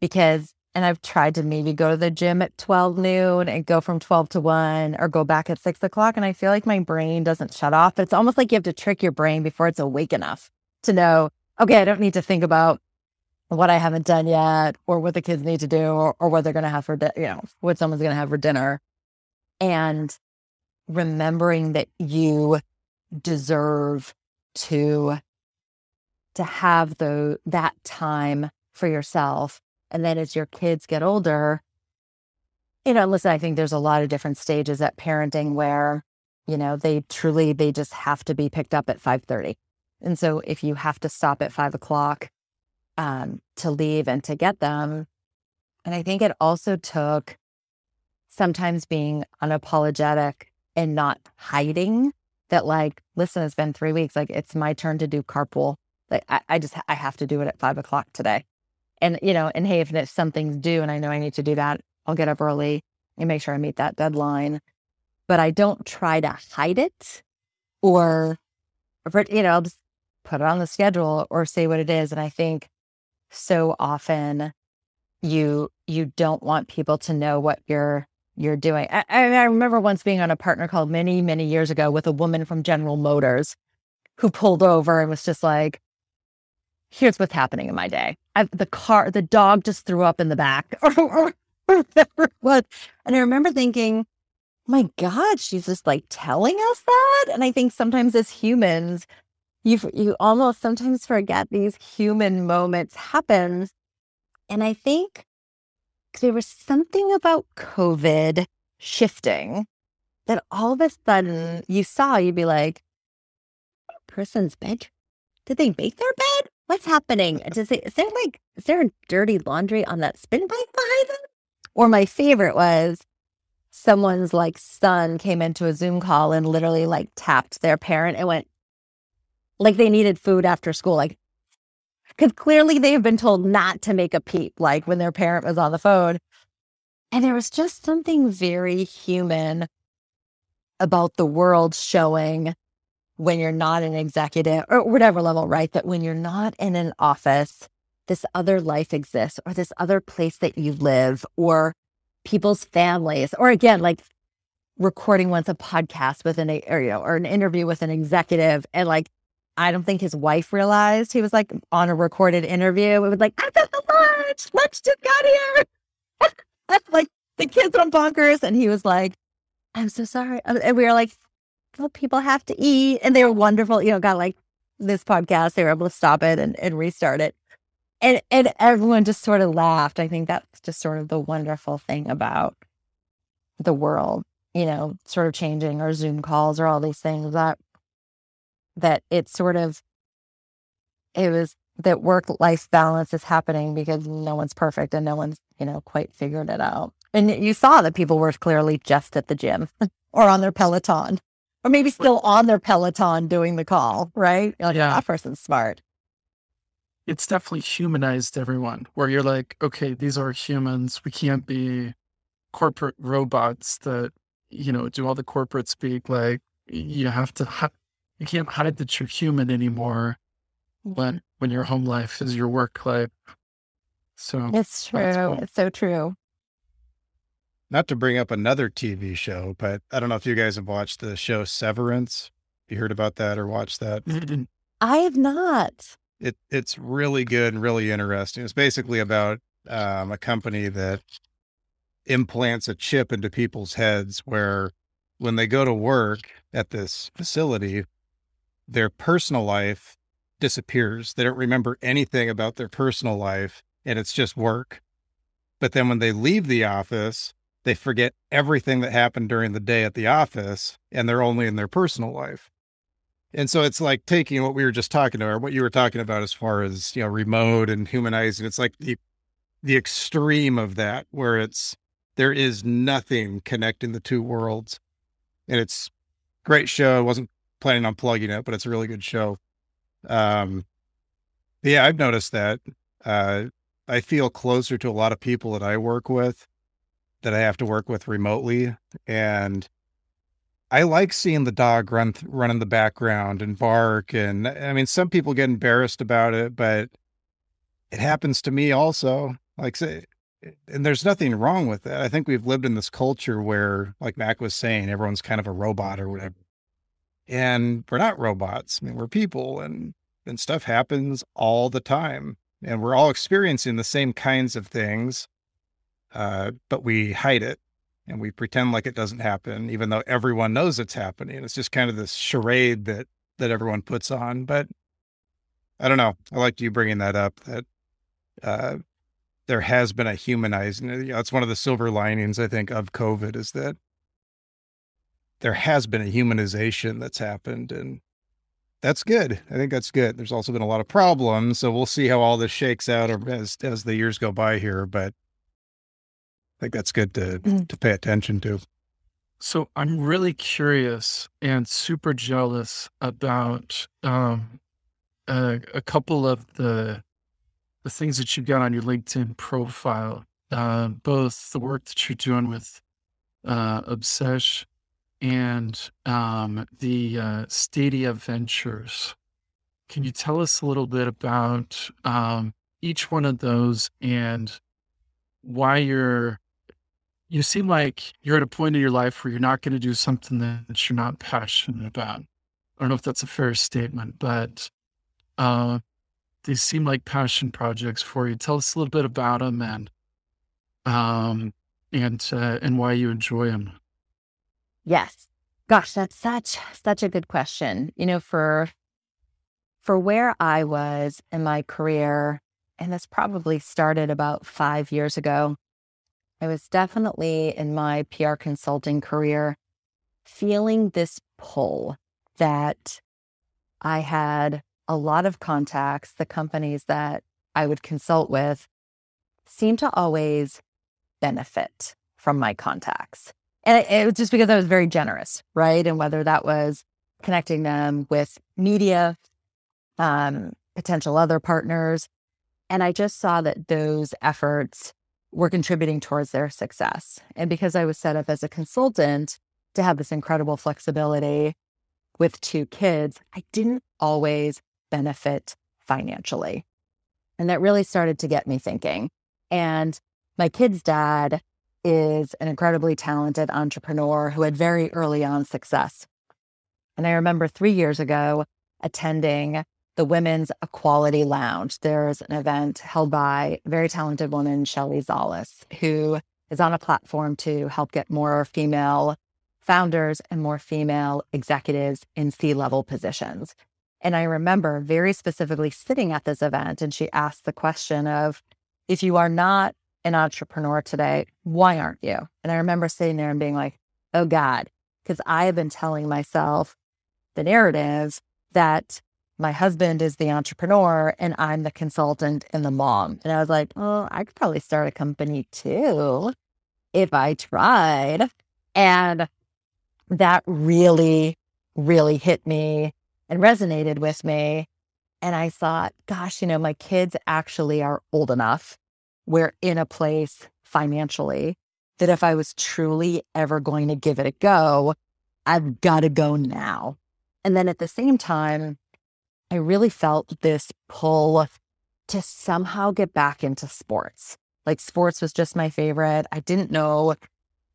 because and I've tried to maybe go to the gym at 12 noon and go from 12 to 1 or go back at 6 o'clock. And I feel like my brain doesn't shut off. It's almost like you have to trick your brain before it's awake enough to know, okay, I don't need to think about what I haven't done yet or what the kids need to do or, or what they're going to have for, di- you know, what someone's going to have for dinner. And remembering that you deserve to to have the that time for yourself and then as your kids get older, you know, listen, I think there's a lot of different stages at parenting where, you know, they truly they just have to be picked up at 5:30. And so if you have to stop at five o'clock um, to leave and to get them, and I think it also took sometimes being unapologetic and not hiding that like, listen, it's been three weeks. Like it's my turn to do carpool. Like I, I just I have to do it at five o'clock today. And, you know, and hey, if, if something's due and I know I need to do that, I'll get up early and make sure I meet that deadline. But I don't try to hide it or, you know, I'll just put it on the schedule or say what it is. And I think so often you you don't want people to know what you're you're doing. I, I remember once being on a partner call many many years ago with a woman from General Motors who pulled over and was just like, here's what's happening in my day. I've, the car, the dog just threw up in the back or, whatever it was. And I remember thinking, oh my God, she's just like telling us that. And I think sometimes as humans, you you almost sometimes forget these human moments happen. And I think there was something about COVID shifting that all of a sudden you saw, you'd be like, person's bed. Did they make their bed? what's happening? Does it, is there like, is there dirty laundry on that spin bike behind them? Or my favorite was someone's like son came into a Zoom call and literally like tapped their parent and went, like they needed food after school. Like, because clearly they have been told not to make a peep, like when their parent was on the phone. And there was just something very human about the world showing when you're not an executive or whatever level, right? That when you're not in an office, this other life exists or this other place that you live or people's families, or again, like recording once a podcast with an, or, you know, or an interview with an executive. And like, I don't think his wife realized he was like on a recorded interview. It was like, I got the lunch. Lunch just got here. like the kids went bonkers. And he was like, I'm so sorry. And we were like, well, people have to eat. And they were wonderful, you know, got like this podcast, they were able to stop it and, and restart it. And and everyone just sort of laughed. I think that's just sort of the wonderful thing about the world, you know, sort of changing or Zoom calls or all these things that that it's sort of it was that work life balance is happening because no one's perfect and no one's, you know, quite figured it out. And you saw that people were clearly just at the gym or on their Peloton or maybe still on their Peloton doing the call, right? Like, yeah. that person's smart. It's definitely humanized everyone where you're like, okay, these are humans. We can't be corporate robots that, you know, do all the corporate speak. Like you have to, ha- you can't hide that you're human anymore when, when your home life is your work life. So it's true. Cool. It's so true not to bring up another TV show, but I don't know if you guys have watched the show Severance. Have you heard about that or watched that? I have not. It it's really good and really interesting. It's basically about um, a company that implants a chip into people's heads where when they go to work at this facility, their personal life disappears. They don't remember anything about their personal life and it's just work. But then when they leave the office, they forget everything that happened during the day at the office and they're only in their personal life. And so it's like taking what we were just talking about, or what you were talking about as far as, you know, remote and humanizing. It's like the the extreme of that where it's there is nothing connecting the two worlds. And it's great show. I wasn't planning on plugging it, but it's a really good show. Um, yeah, I've noticed that. Uh, I feel closer to a lot of people that I work with that I have to work with remotely. And I like seeing the dog run, run in the background and bark. And I mean, some people get embarrassed about it, but it happens to me also. Like, and there's nothing wrong with that. I think we've lived in this culture where, like Mac was saying, everyone's kind of a robot or whatever. And we're not robots. I mean, we're people and, and stuff happens all the time. And we're all experiencing the same kinds of things, uh, but we hide it and we pretend like it doesn't happen, even though everyone knows it's happening. It's just kind of this charade that that everyone puts on. But I don't know. I liked you bringing that up. That uh, there has been a humanizing. You know, it's one of the silver linings I think of COVID is that there has been a humanization that's happened, and that's good. I think that's good. There's also been a lot of problems, so we'll see how all this shakes out as as the years go by here. But I think that's good to mm. to pay attention to. So I'm really curious and super jealous about um, a, a couple of the the things that you've got on your LinkedIn profile, uh, both the work that you're doing with uh, Obsesh and um, the uh, Stadia Ventures. Can you tell us a little bit about um, each one of those and why you're you seem like you're at a point in your life where you're not going to do something that you're not passionate about. I don't know if that's a fair statement, but uh, they seem like passion projects for you. Tell us a little bit about them and um and uh, and why you enjoy them. Yes. Gosh, that's such such a good question. You know, for for where I was in my career, and this probably started about 5 years ago. I was definitely in my PR consulting career feeling this pull that I had a lot of contacts. The companies that I would consult with seemed to always benefit from my contacts. And it, was just because I was very generous, right? And whether that was connecting them with media, um, potential other partners. And I just saw that those efforts were contributing towards their success. And because I was set up as a consultant to have this incredible flexibility with two kids, I didn't always benefit financially. And that really started to get me thinking. And my kid's dad is an incredibly talented entrepreneur who had very early on success. And I remember three years ago attending the Women's Equality Lounge. There's an event held by very talented woman, Shelley Zalis, who is on a platform to help get more female founders and more female executives in C level positions. And I remember very specifically sitting at this event, and she asked the question of, if you are not an entrepreneur today, why aren't you? And I remember sitting there and being like, oh God, because I have been telling myself the narrative that my husband is the entrepreneur and I'm the consultant and the mom. And I was like, oh, I could probably start a company too if I tried. And that really, really hit me and resonated with me. And I thought, gosh, you know, my kids actually are old enough. We're in a place financially that if I was truly ever going to give it a go, I've got to go now. And then at the same time, I really felt this pull to somehow get back into sports. Like sports was just my favorite. I didn't know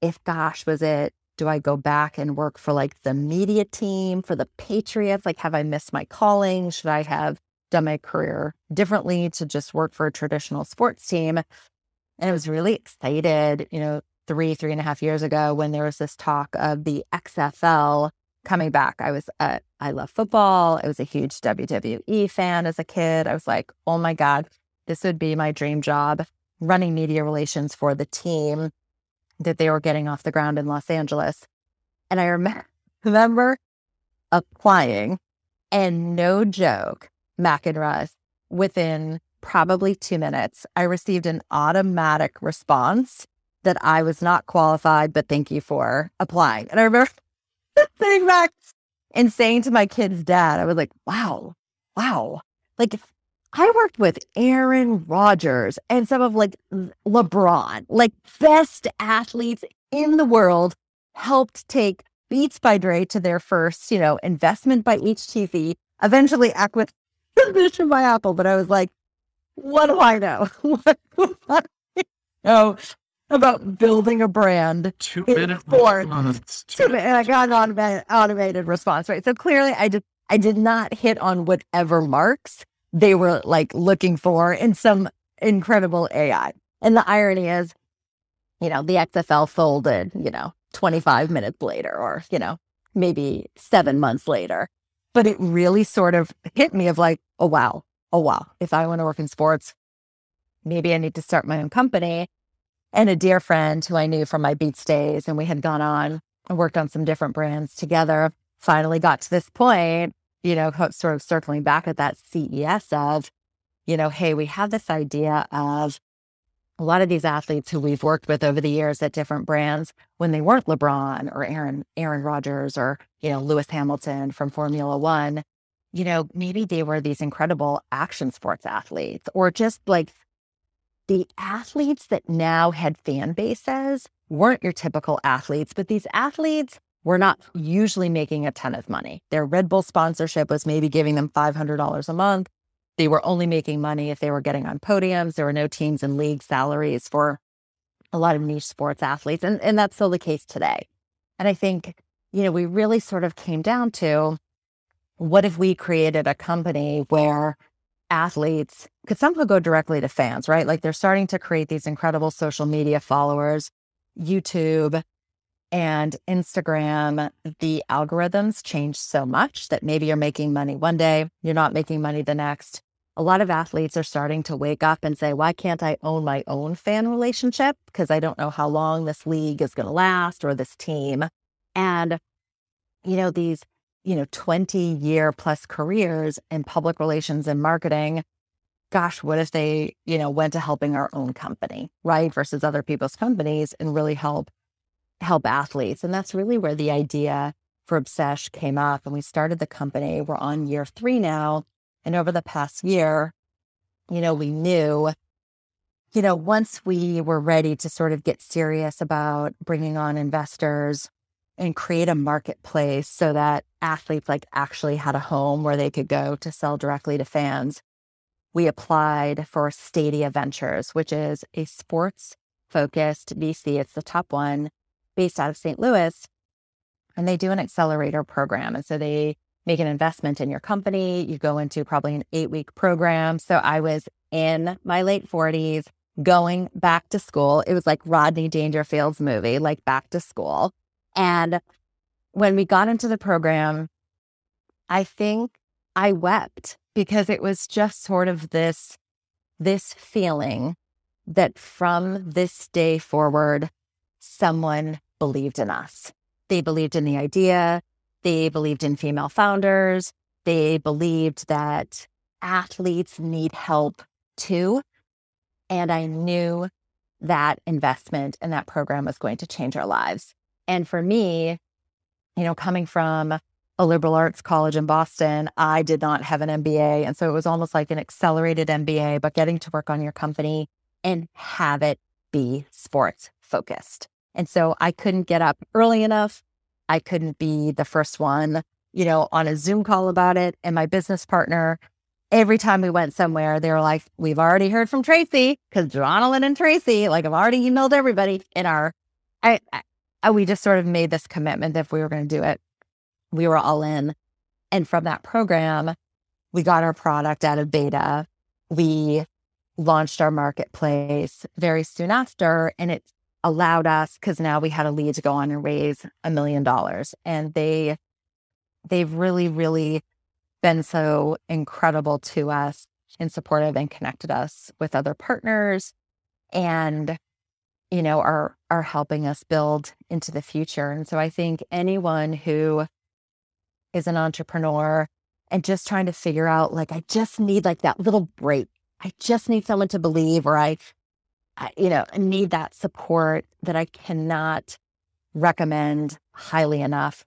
if, gosh, was it, do I go back and work for like the media team for the Patriots? Like, have I missed my calling? Should I have done my career differently to just work for a traditional sports team? And I was really excited, you know, three, three and a half years ago when there was this talk of the XFL coming back. I was, I love football. I was a huge WWE fan as a kid. I was like, oh my God, this would be my dream job running media relations for the team that they were getting off the ground in Los Angeles. And I rem- remember applying and no joke, Mac and Russ, within probably two minutes, I received an automatic response that I was not qualified, but thank you for applying. And I remember sitting back and saying to my kid's dad, I was like, wow, wow. Like I worked with Aaron Rodgers and some of like LeBron, like best athletes in the world, helped take Beats by Dre to their first, you know, investment by HTC, eventually acquisition by Apple. But I was like, what do I know? what, do I know about building a brand? Two minute response. Two minute, and I got an automated, automated response, right? So clearly I did, I did not hit on whatever marks they were like looking for in some incredible AI. And the irony is, you know, the XFL folded, you know, 25 minutes later or, you know, maybe seven months later. But it really sort of hit me of like, oh, wow, oh, wow. If I want to work in sports, maybe I need to start my own company. And a dear friend who I knew from my Beats days, and we had gone on and worked on some different brands together, finally got to this point you know, sort of circling back at that CES of, you know, hey, we have this idea of a lot of these athletes who we've worked with over the years at different brands when they weren't LeBron or Aaron Aaron Rodgers or, you know, Lewis Hamilton from Formula 1, you know, maybe they were these incredible action sports athletes or just like the athletes that now had fan bases weren't your typical athletes, but these athletes were not usually making a ton of money. Their Red Bull sponsorship was maybe giving them $500 a month. They were only making money if they were getting on podiums. There were no teams and league salaries for a lot of niche sports athletes. And, and that's still the case today. And I think, you know, we really sort of came down to what if we created a company where athletes could somehow go directly to fans, right? Like they're starting to create these incredible social media followers, YouTube, and Instagram, the algorithms change so much that maybe you're making money one day, you're not making money the next. A lot of athletes are starting to wake up and say, why can't I own my own fan relationship? Because I don't know how long this league is going to last or this team. And, you know, these, you know, 20 year plus careers in public relations and marketing. Gosh, what if they, you know, went to helping our own company, right? Versus other people's companies and really help help athletes. And that's really where the idea for Obsesh came up. And we started the company. We're on year three now. And over the past year, you know, we knew, you know, once we were ready to sort of get serious about bringing on investors and create a marketplace so that athletes like actually had a home where they could go to sell directly to fans, we applied for Stadia Ventures, which is a sports focused VC. It's the top one based out of St. Louis, and they do an accelerator program. And so they make an investment in your company. You go into probably an eight week program. So I was in my late 40s going back to school. It was like Rodney Dangerfield's movie, like back to school. And when we got into the program, I think I wept because it was just sort of this this feeling that from this day forward someone believed in us. They believed in the idea. They believed in female founders. They believed that athletes need help too. And I knew that investment and that program was going to change our lives. And for me, you know, coming from a liberal arts college in Boston, I did not have an MBA. And so it was almost like an accelerated MBA, but getting to work on your company and have it be sports focused. And so I couldn't get up early enough. I couldn't be the first one, you know, on a Zoom call about it. And my business partner, every time we went somewhere, they were like, We've already heard from Tracy because Jonalyn and Tracy, like, I've already emailed everybody in our, I, Uh, we just sort of made this commitment that if we were going to do it, we were all in. And from that program, we got our product out of beta. We launched our marketplace very soon after. And it allowed us because now we had a lead to go on and raise a million dollars and they they've really really been so incredible to us and supportive and connected us with other partners and you know are are helping us build into the future and so i think anyone who is an entrepreneur and just trying to figure out like i just need like that little break i just need someone to believe or i you know, need that support that I cannot recommend highly enough.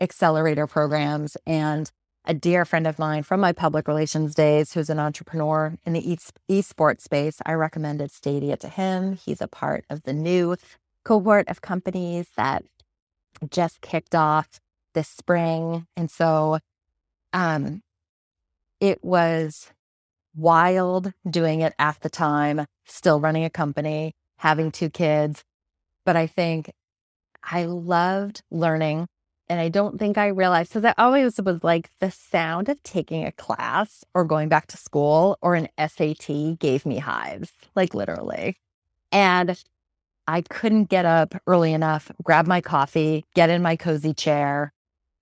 Accelerator programs and a dear friend of mine from my public relations days who's an entrepreneur in the e- esports space. I recommended Stadia to him. He's a part of the new cohort of companies that just kicked off this spring. And so um, it was wild doing it at the time, still running a company, having two kids. But I think I loved learning and I don't think I realized because I always was like the sound of taking a class or going back to school or an SAT gave me hives, like literally. And I couldn't get up early enough, grab my coffee, get in my cozy chair,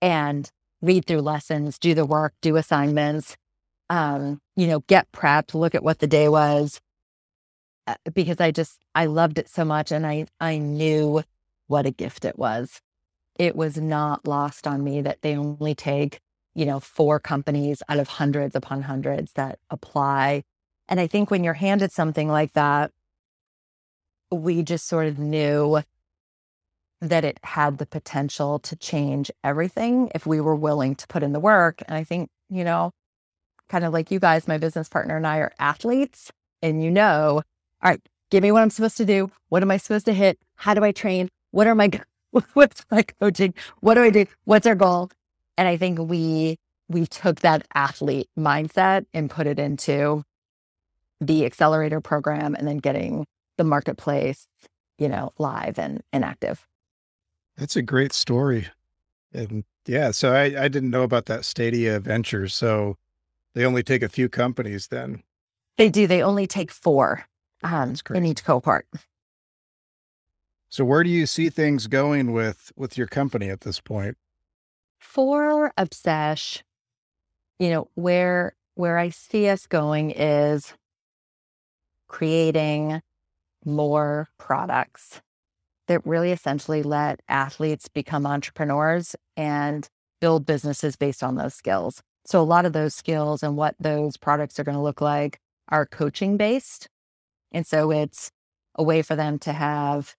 and read through lessons, do the work, do assignments, um, you know, get prepped, look at what the day was. Uh, because I just I loved it so much and I I knew what a gift it was it was not lost on me that they only take, you know, four companies out of hundreds upon hundreds that apply. And I think when you're handed something like that, we just sort of knew that it had the potential to change everything if we were willing to put in the work. And I think, you know, kind of like you guys, my business partner and I are athletes, and you know, all right, give me what I'm supposed to do. What am I supposed to hit? How do I train? What are my what's my coaching? What do I do? What's our goal? And I think we we took that athlete mindset and put it into the accelerator program and then getting the marketplace, you know, live and, and active. That's a great story. And yeah, so I, I didn't know about that Stadia venture. So they only take a few companies then. They do. They only take four um, in each cohort. So where do you see things going with with your company at this point? For Obsesh, you know, where where I see us going is creating more products that really essentially let athletes become entrepreneurs and build businesses based on those skills. So a lot of those skills and what those products are going to look like are coaching based. And so it's a way for them to have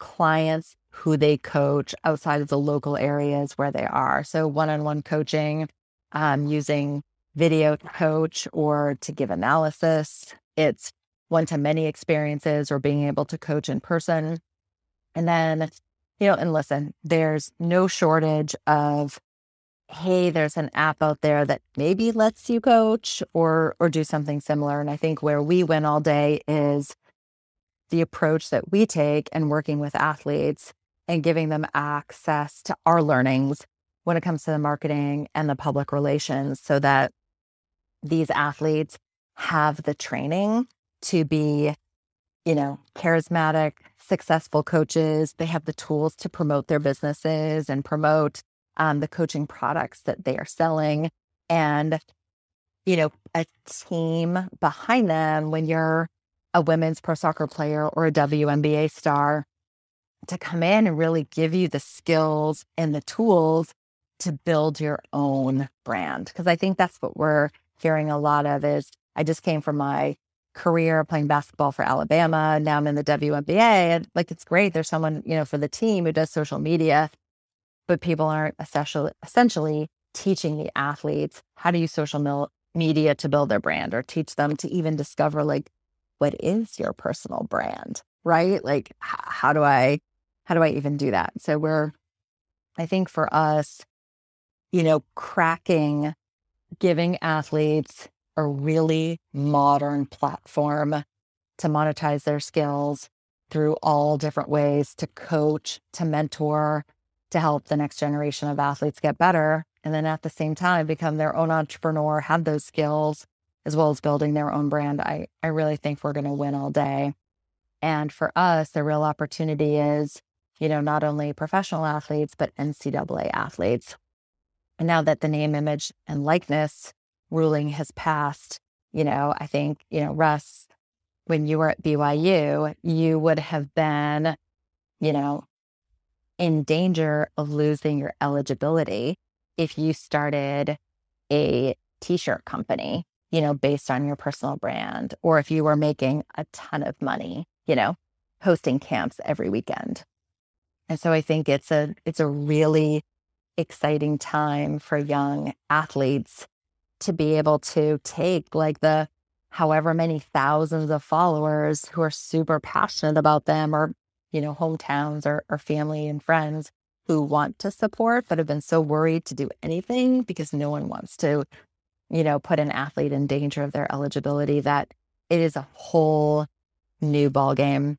clients who they coach outside of the local areas where they are. So one on one coaching, um, using video to coach or to give analysis. It's one to many experiences or being able to coach in person. And then, you know, and listen, there's no shortage of, hey, there's an app out there that maybe lets you coach or or do something similar. And I think where we win all day is the approach that we take and working with athletes and giving them access to our learnings when it comes to the marketing and the public relations so that these athletes have the training to be you know charismatic successful coaches. They have the tools to promote their businesses and promote um, the coaching products that they are selling. And you know a team behind them when you're a women's pro soccer player or a WNBA star to come in and really give you the skills and the tools to build your own brand. Because I think that's what we're hearing a lot of is I just came from my career playing basketball for Alabama. Now I'm in the WNBA and like it's great. There's someone, you know, for the team who does social media, but people aren't essentially essentially teaching the athletes how to use social media to build their brand or teach them to even discover like what is your personal brand, right? Like, how do I, how do I even do that? So we're, I think for us, you know, cracking, giving athletes a really modern platform to monetize their skills through all different ways to coach, to mentor, to help the next generation of athletes get better. And then at the same time, become their own entrepreneur, have those skills, as well as building their own brand, I, I really think we're going to win all day. And for us, the real opportunity is, you know, not only professional athletes, but NCAA athletes. And now that the name, image, and likeness ruling has passed, you know, I think, you know, Russ, when you were at BYU, you would have been, you know, in danger of losing your eligibility if you started a t shirt company you know, based on your personal brand, or if you were making a ton of money, you know, hosting camps every weekend. And so I think it's a it's a really exciting time for young athletes to be able to take like the however many thousands of followers who are super passionate about them or you know hometowns or, or family and friends who want to support but have been so worried to do anything because no one wants to you know put an athlete in danger of their eligibility that it is a whole new ball game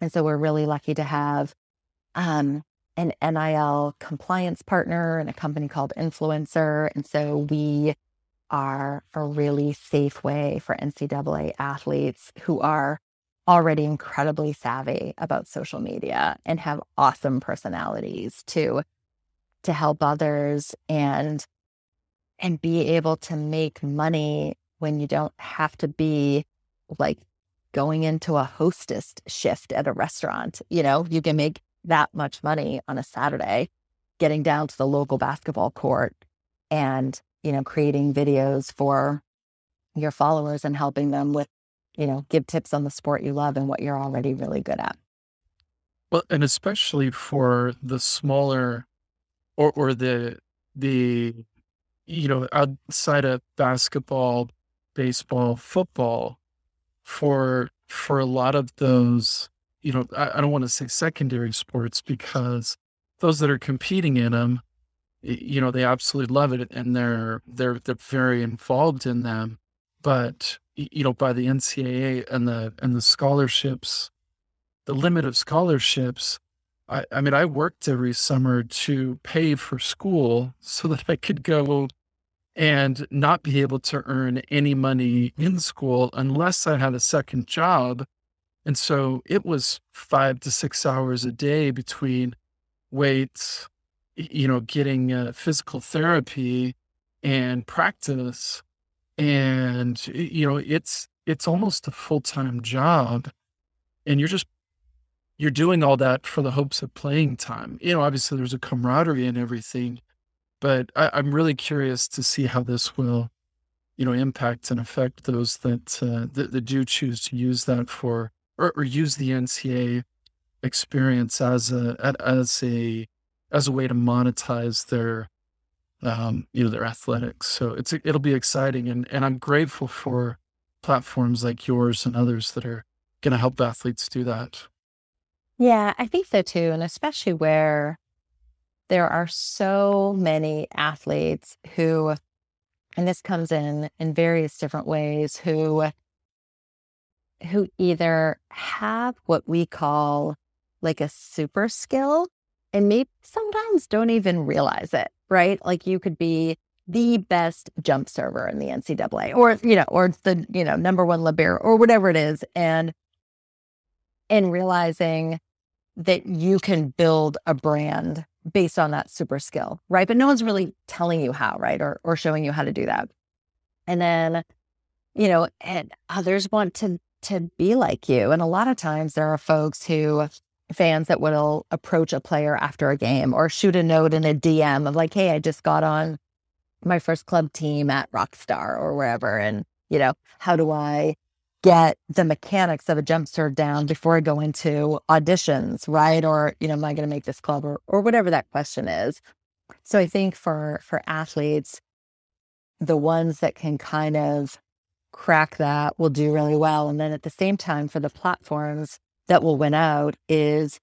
and so we're really lucky to have um, an NIL compliance partner and a company called INFLCR. And so we are a really safe way for NCAA athletes who are already incredibly savvy about social media and have awesome personalities to to help others and and be able to make money when you don't have to be like going into a hostess shift at a restaurant you know you can make that much money on a Saturday, getting down to the local basketball court and, you know, creating videos for your followers and helping them with, you know, give tips on the sport you love and what you're already really good at. Well, and especially for the smaller or or the the you know, outside of basketball, baseball, football, for for a lot of those you know, I, I don't want to say secondary sports because those that are competing in them, you know, they absolutely love it and they're they're they're very involved in them. But you know, by the NCAA and the and the scholarships, the limit of scholarships, I, I mean, I worked every summer to pay for school so that I could go and not be able to earn any money in school unless I had a second job and so it was five to six hours a day between weights, you know, getting uh, physical therapy and practice. And, you know, it's, it's almost a full time job. And you're just, you're doing all that for the hopes of playing time. You know, obviously there's a camaraderie and everything, but I, I'm really curious to see how this will, you know, impact and affect those that, uh, that, that do choose to use that for or, or use the NCA experience as a as a as a way to monetize their um, you know their athletics. So it's it'll be exciting, and and I'm grateful for platforms like yours and others that are going to help athletes do that. Yeah, I think so too, and especially where there are so many athletes who, and this comes in in various different ways, who who either have what we call like a super skill and maybe sometimes don't even realize it, right? Like you could be the best jump server in the NCAA or, you know, or the, you know, number one libero or whatever it is. And, and realizing that you can build a brand based on that super skill, right? But no one's really telling you how, right? Or, or showing you how to do that. And then, you know, and others want to to be like you. And a lot of times there are folks who fans that will approach a player after a game or shoot a note in a DM of like, hey, I just got on my first club team at Rockstar or wherever. And, you know, how do I get the mechanics of a jump serve down before I go into auditions, right? Or, you know, am I going to make this club or, or whatever that question is. So I think for for athletes, the ones that can kind of crack that will do really well. And then at the same time, for the platforms that will win out is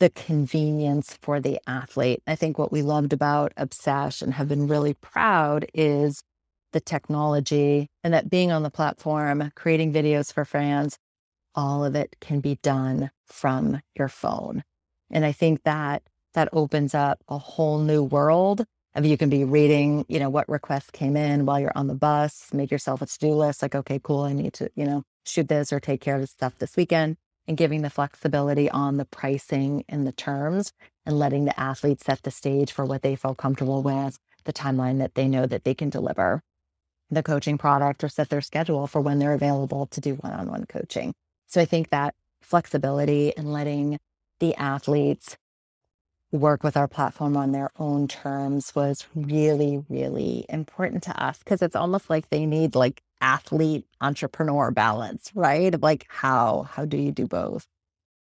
the convenience for the athlete. I think what we loved about Obsesh and have been really proud is the technology and that being on the platform, creating videos for fans, all of it can be done from your phone. And I think that that opens up a whole new world of you can be reading, you know, what requests came in while you're on the bus, make yourself a to-do list like, okay, cool, I need to, you know, shoot this or take care of this stuff this weekend and giving the flexibility on the pricing and the terms and letting the athletes set the stage for what they feel comfortable with, the timeline that they know that they can deliver the coaching product or set their schedule for when they're available to do one-on-one coaching. So I think that flexibility and letting the athletes work with our platform on their own terms was really, really important to us because it's almost like they need like athlete entrepreneur balance, right? Like how how do you do both?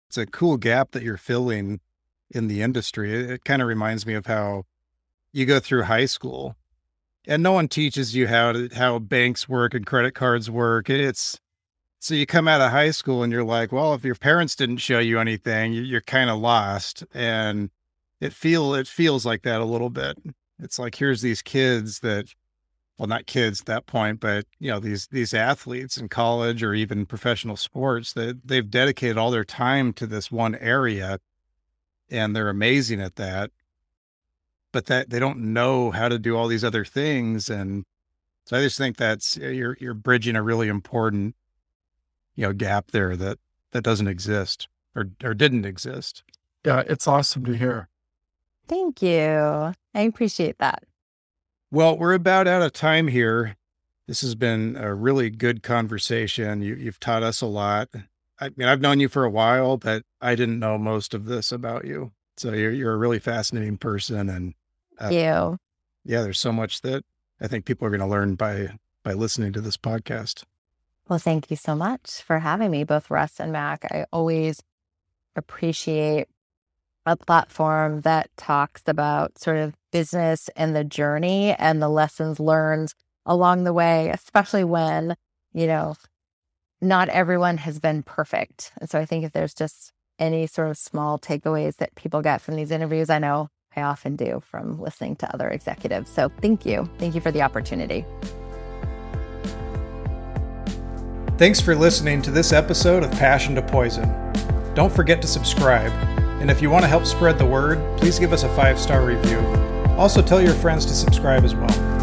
It's a cool gap that you're filling in the industry. It, it kind of reminds me of how you go through high school and no one teaches you how to how banks work and credit cards work. It's so you come out of high school and you're like, well, if your parents didn't show you anything, you're kind of lost. And it feel it feels like that a little bit. It's like here's these kids that well not kids at that point, but you know, these these athletes in college or even professional sports that they've dedicated all their time to this one area and they're amazing at that. But that they don't know how to do all these other things and so I just think that's eh, you're you're bridging a really important you know gap there that that doesn't exist or or didn't exist. Yeah, it's awesome to hear. Thank you. I appreciate that. Well, we're about out of time here. This has been a really good conversation. You, have taught us a lot. I mean, I've known you for a while, but I didn't know most of this about you. So you're you're a really fascinating person, and uh, you. Yeah, there's so much that I think people are going to learn by by listening to this podcast. Well, thank you so much for having me, both Russ and Mac. I always appreciate a platform that talks about sort of business and the journey and the lessons learned along the way, especially when, you know, not everyone has been perfect. And so I think if there's just any sort of small takeaways that people get from these interviews, I know I often do from listening to other executives. So thank you. Thank you for the opportunity. Thanks for listening to this episode of Passion to Poison. Don't forget to subscribe and if you want to help spread the word, please give us a five star review. Also, tell your friends to subscribe as well.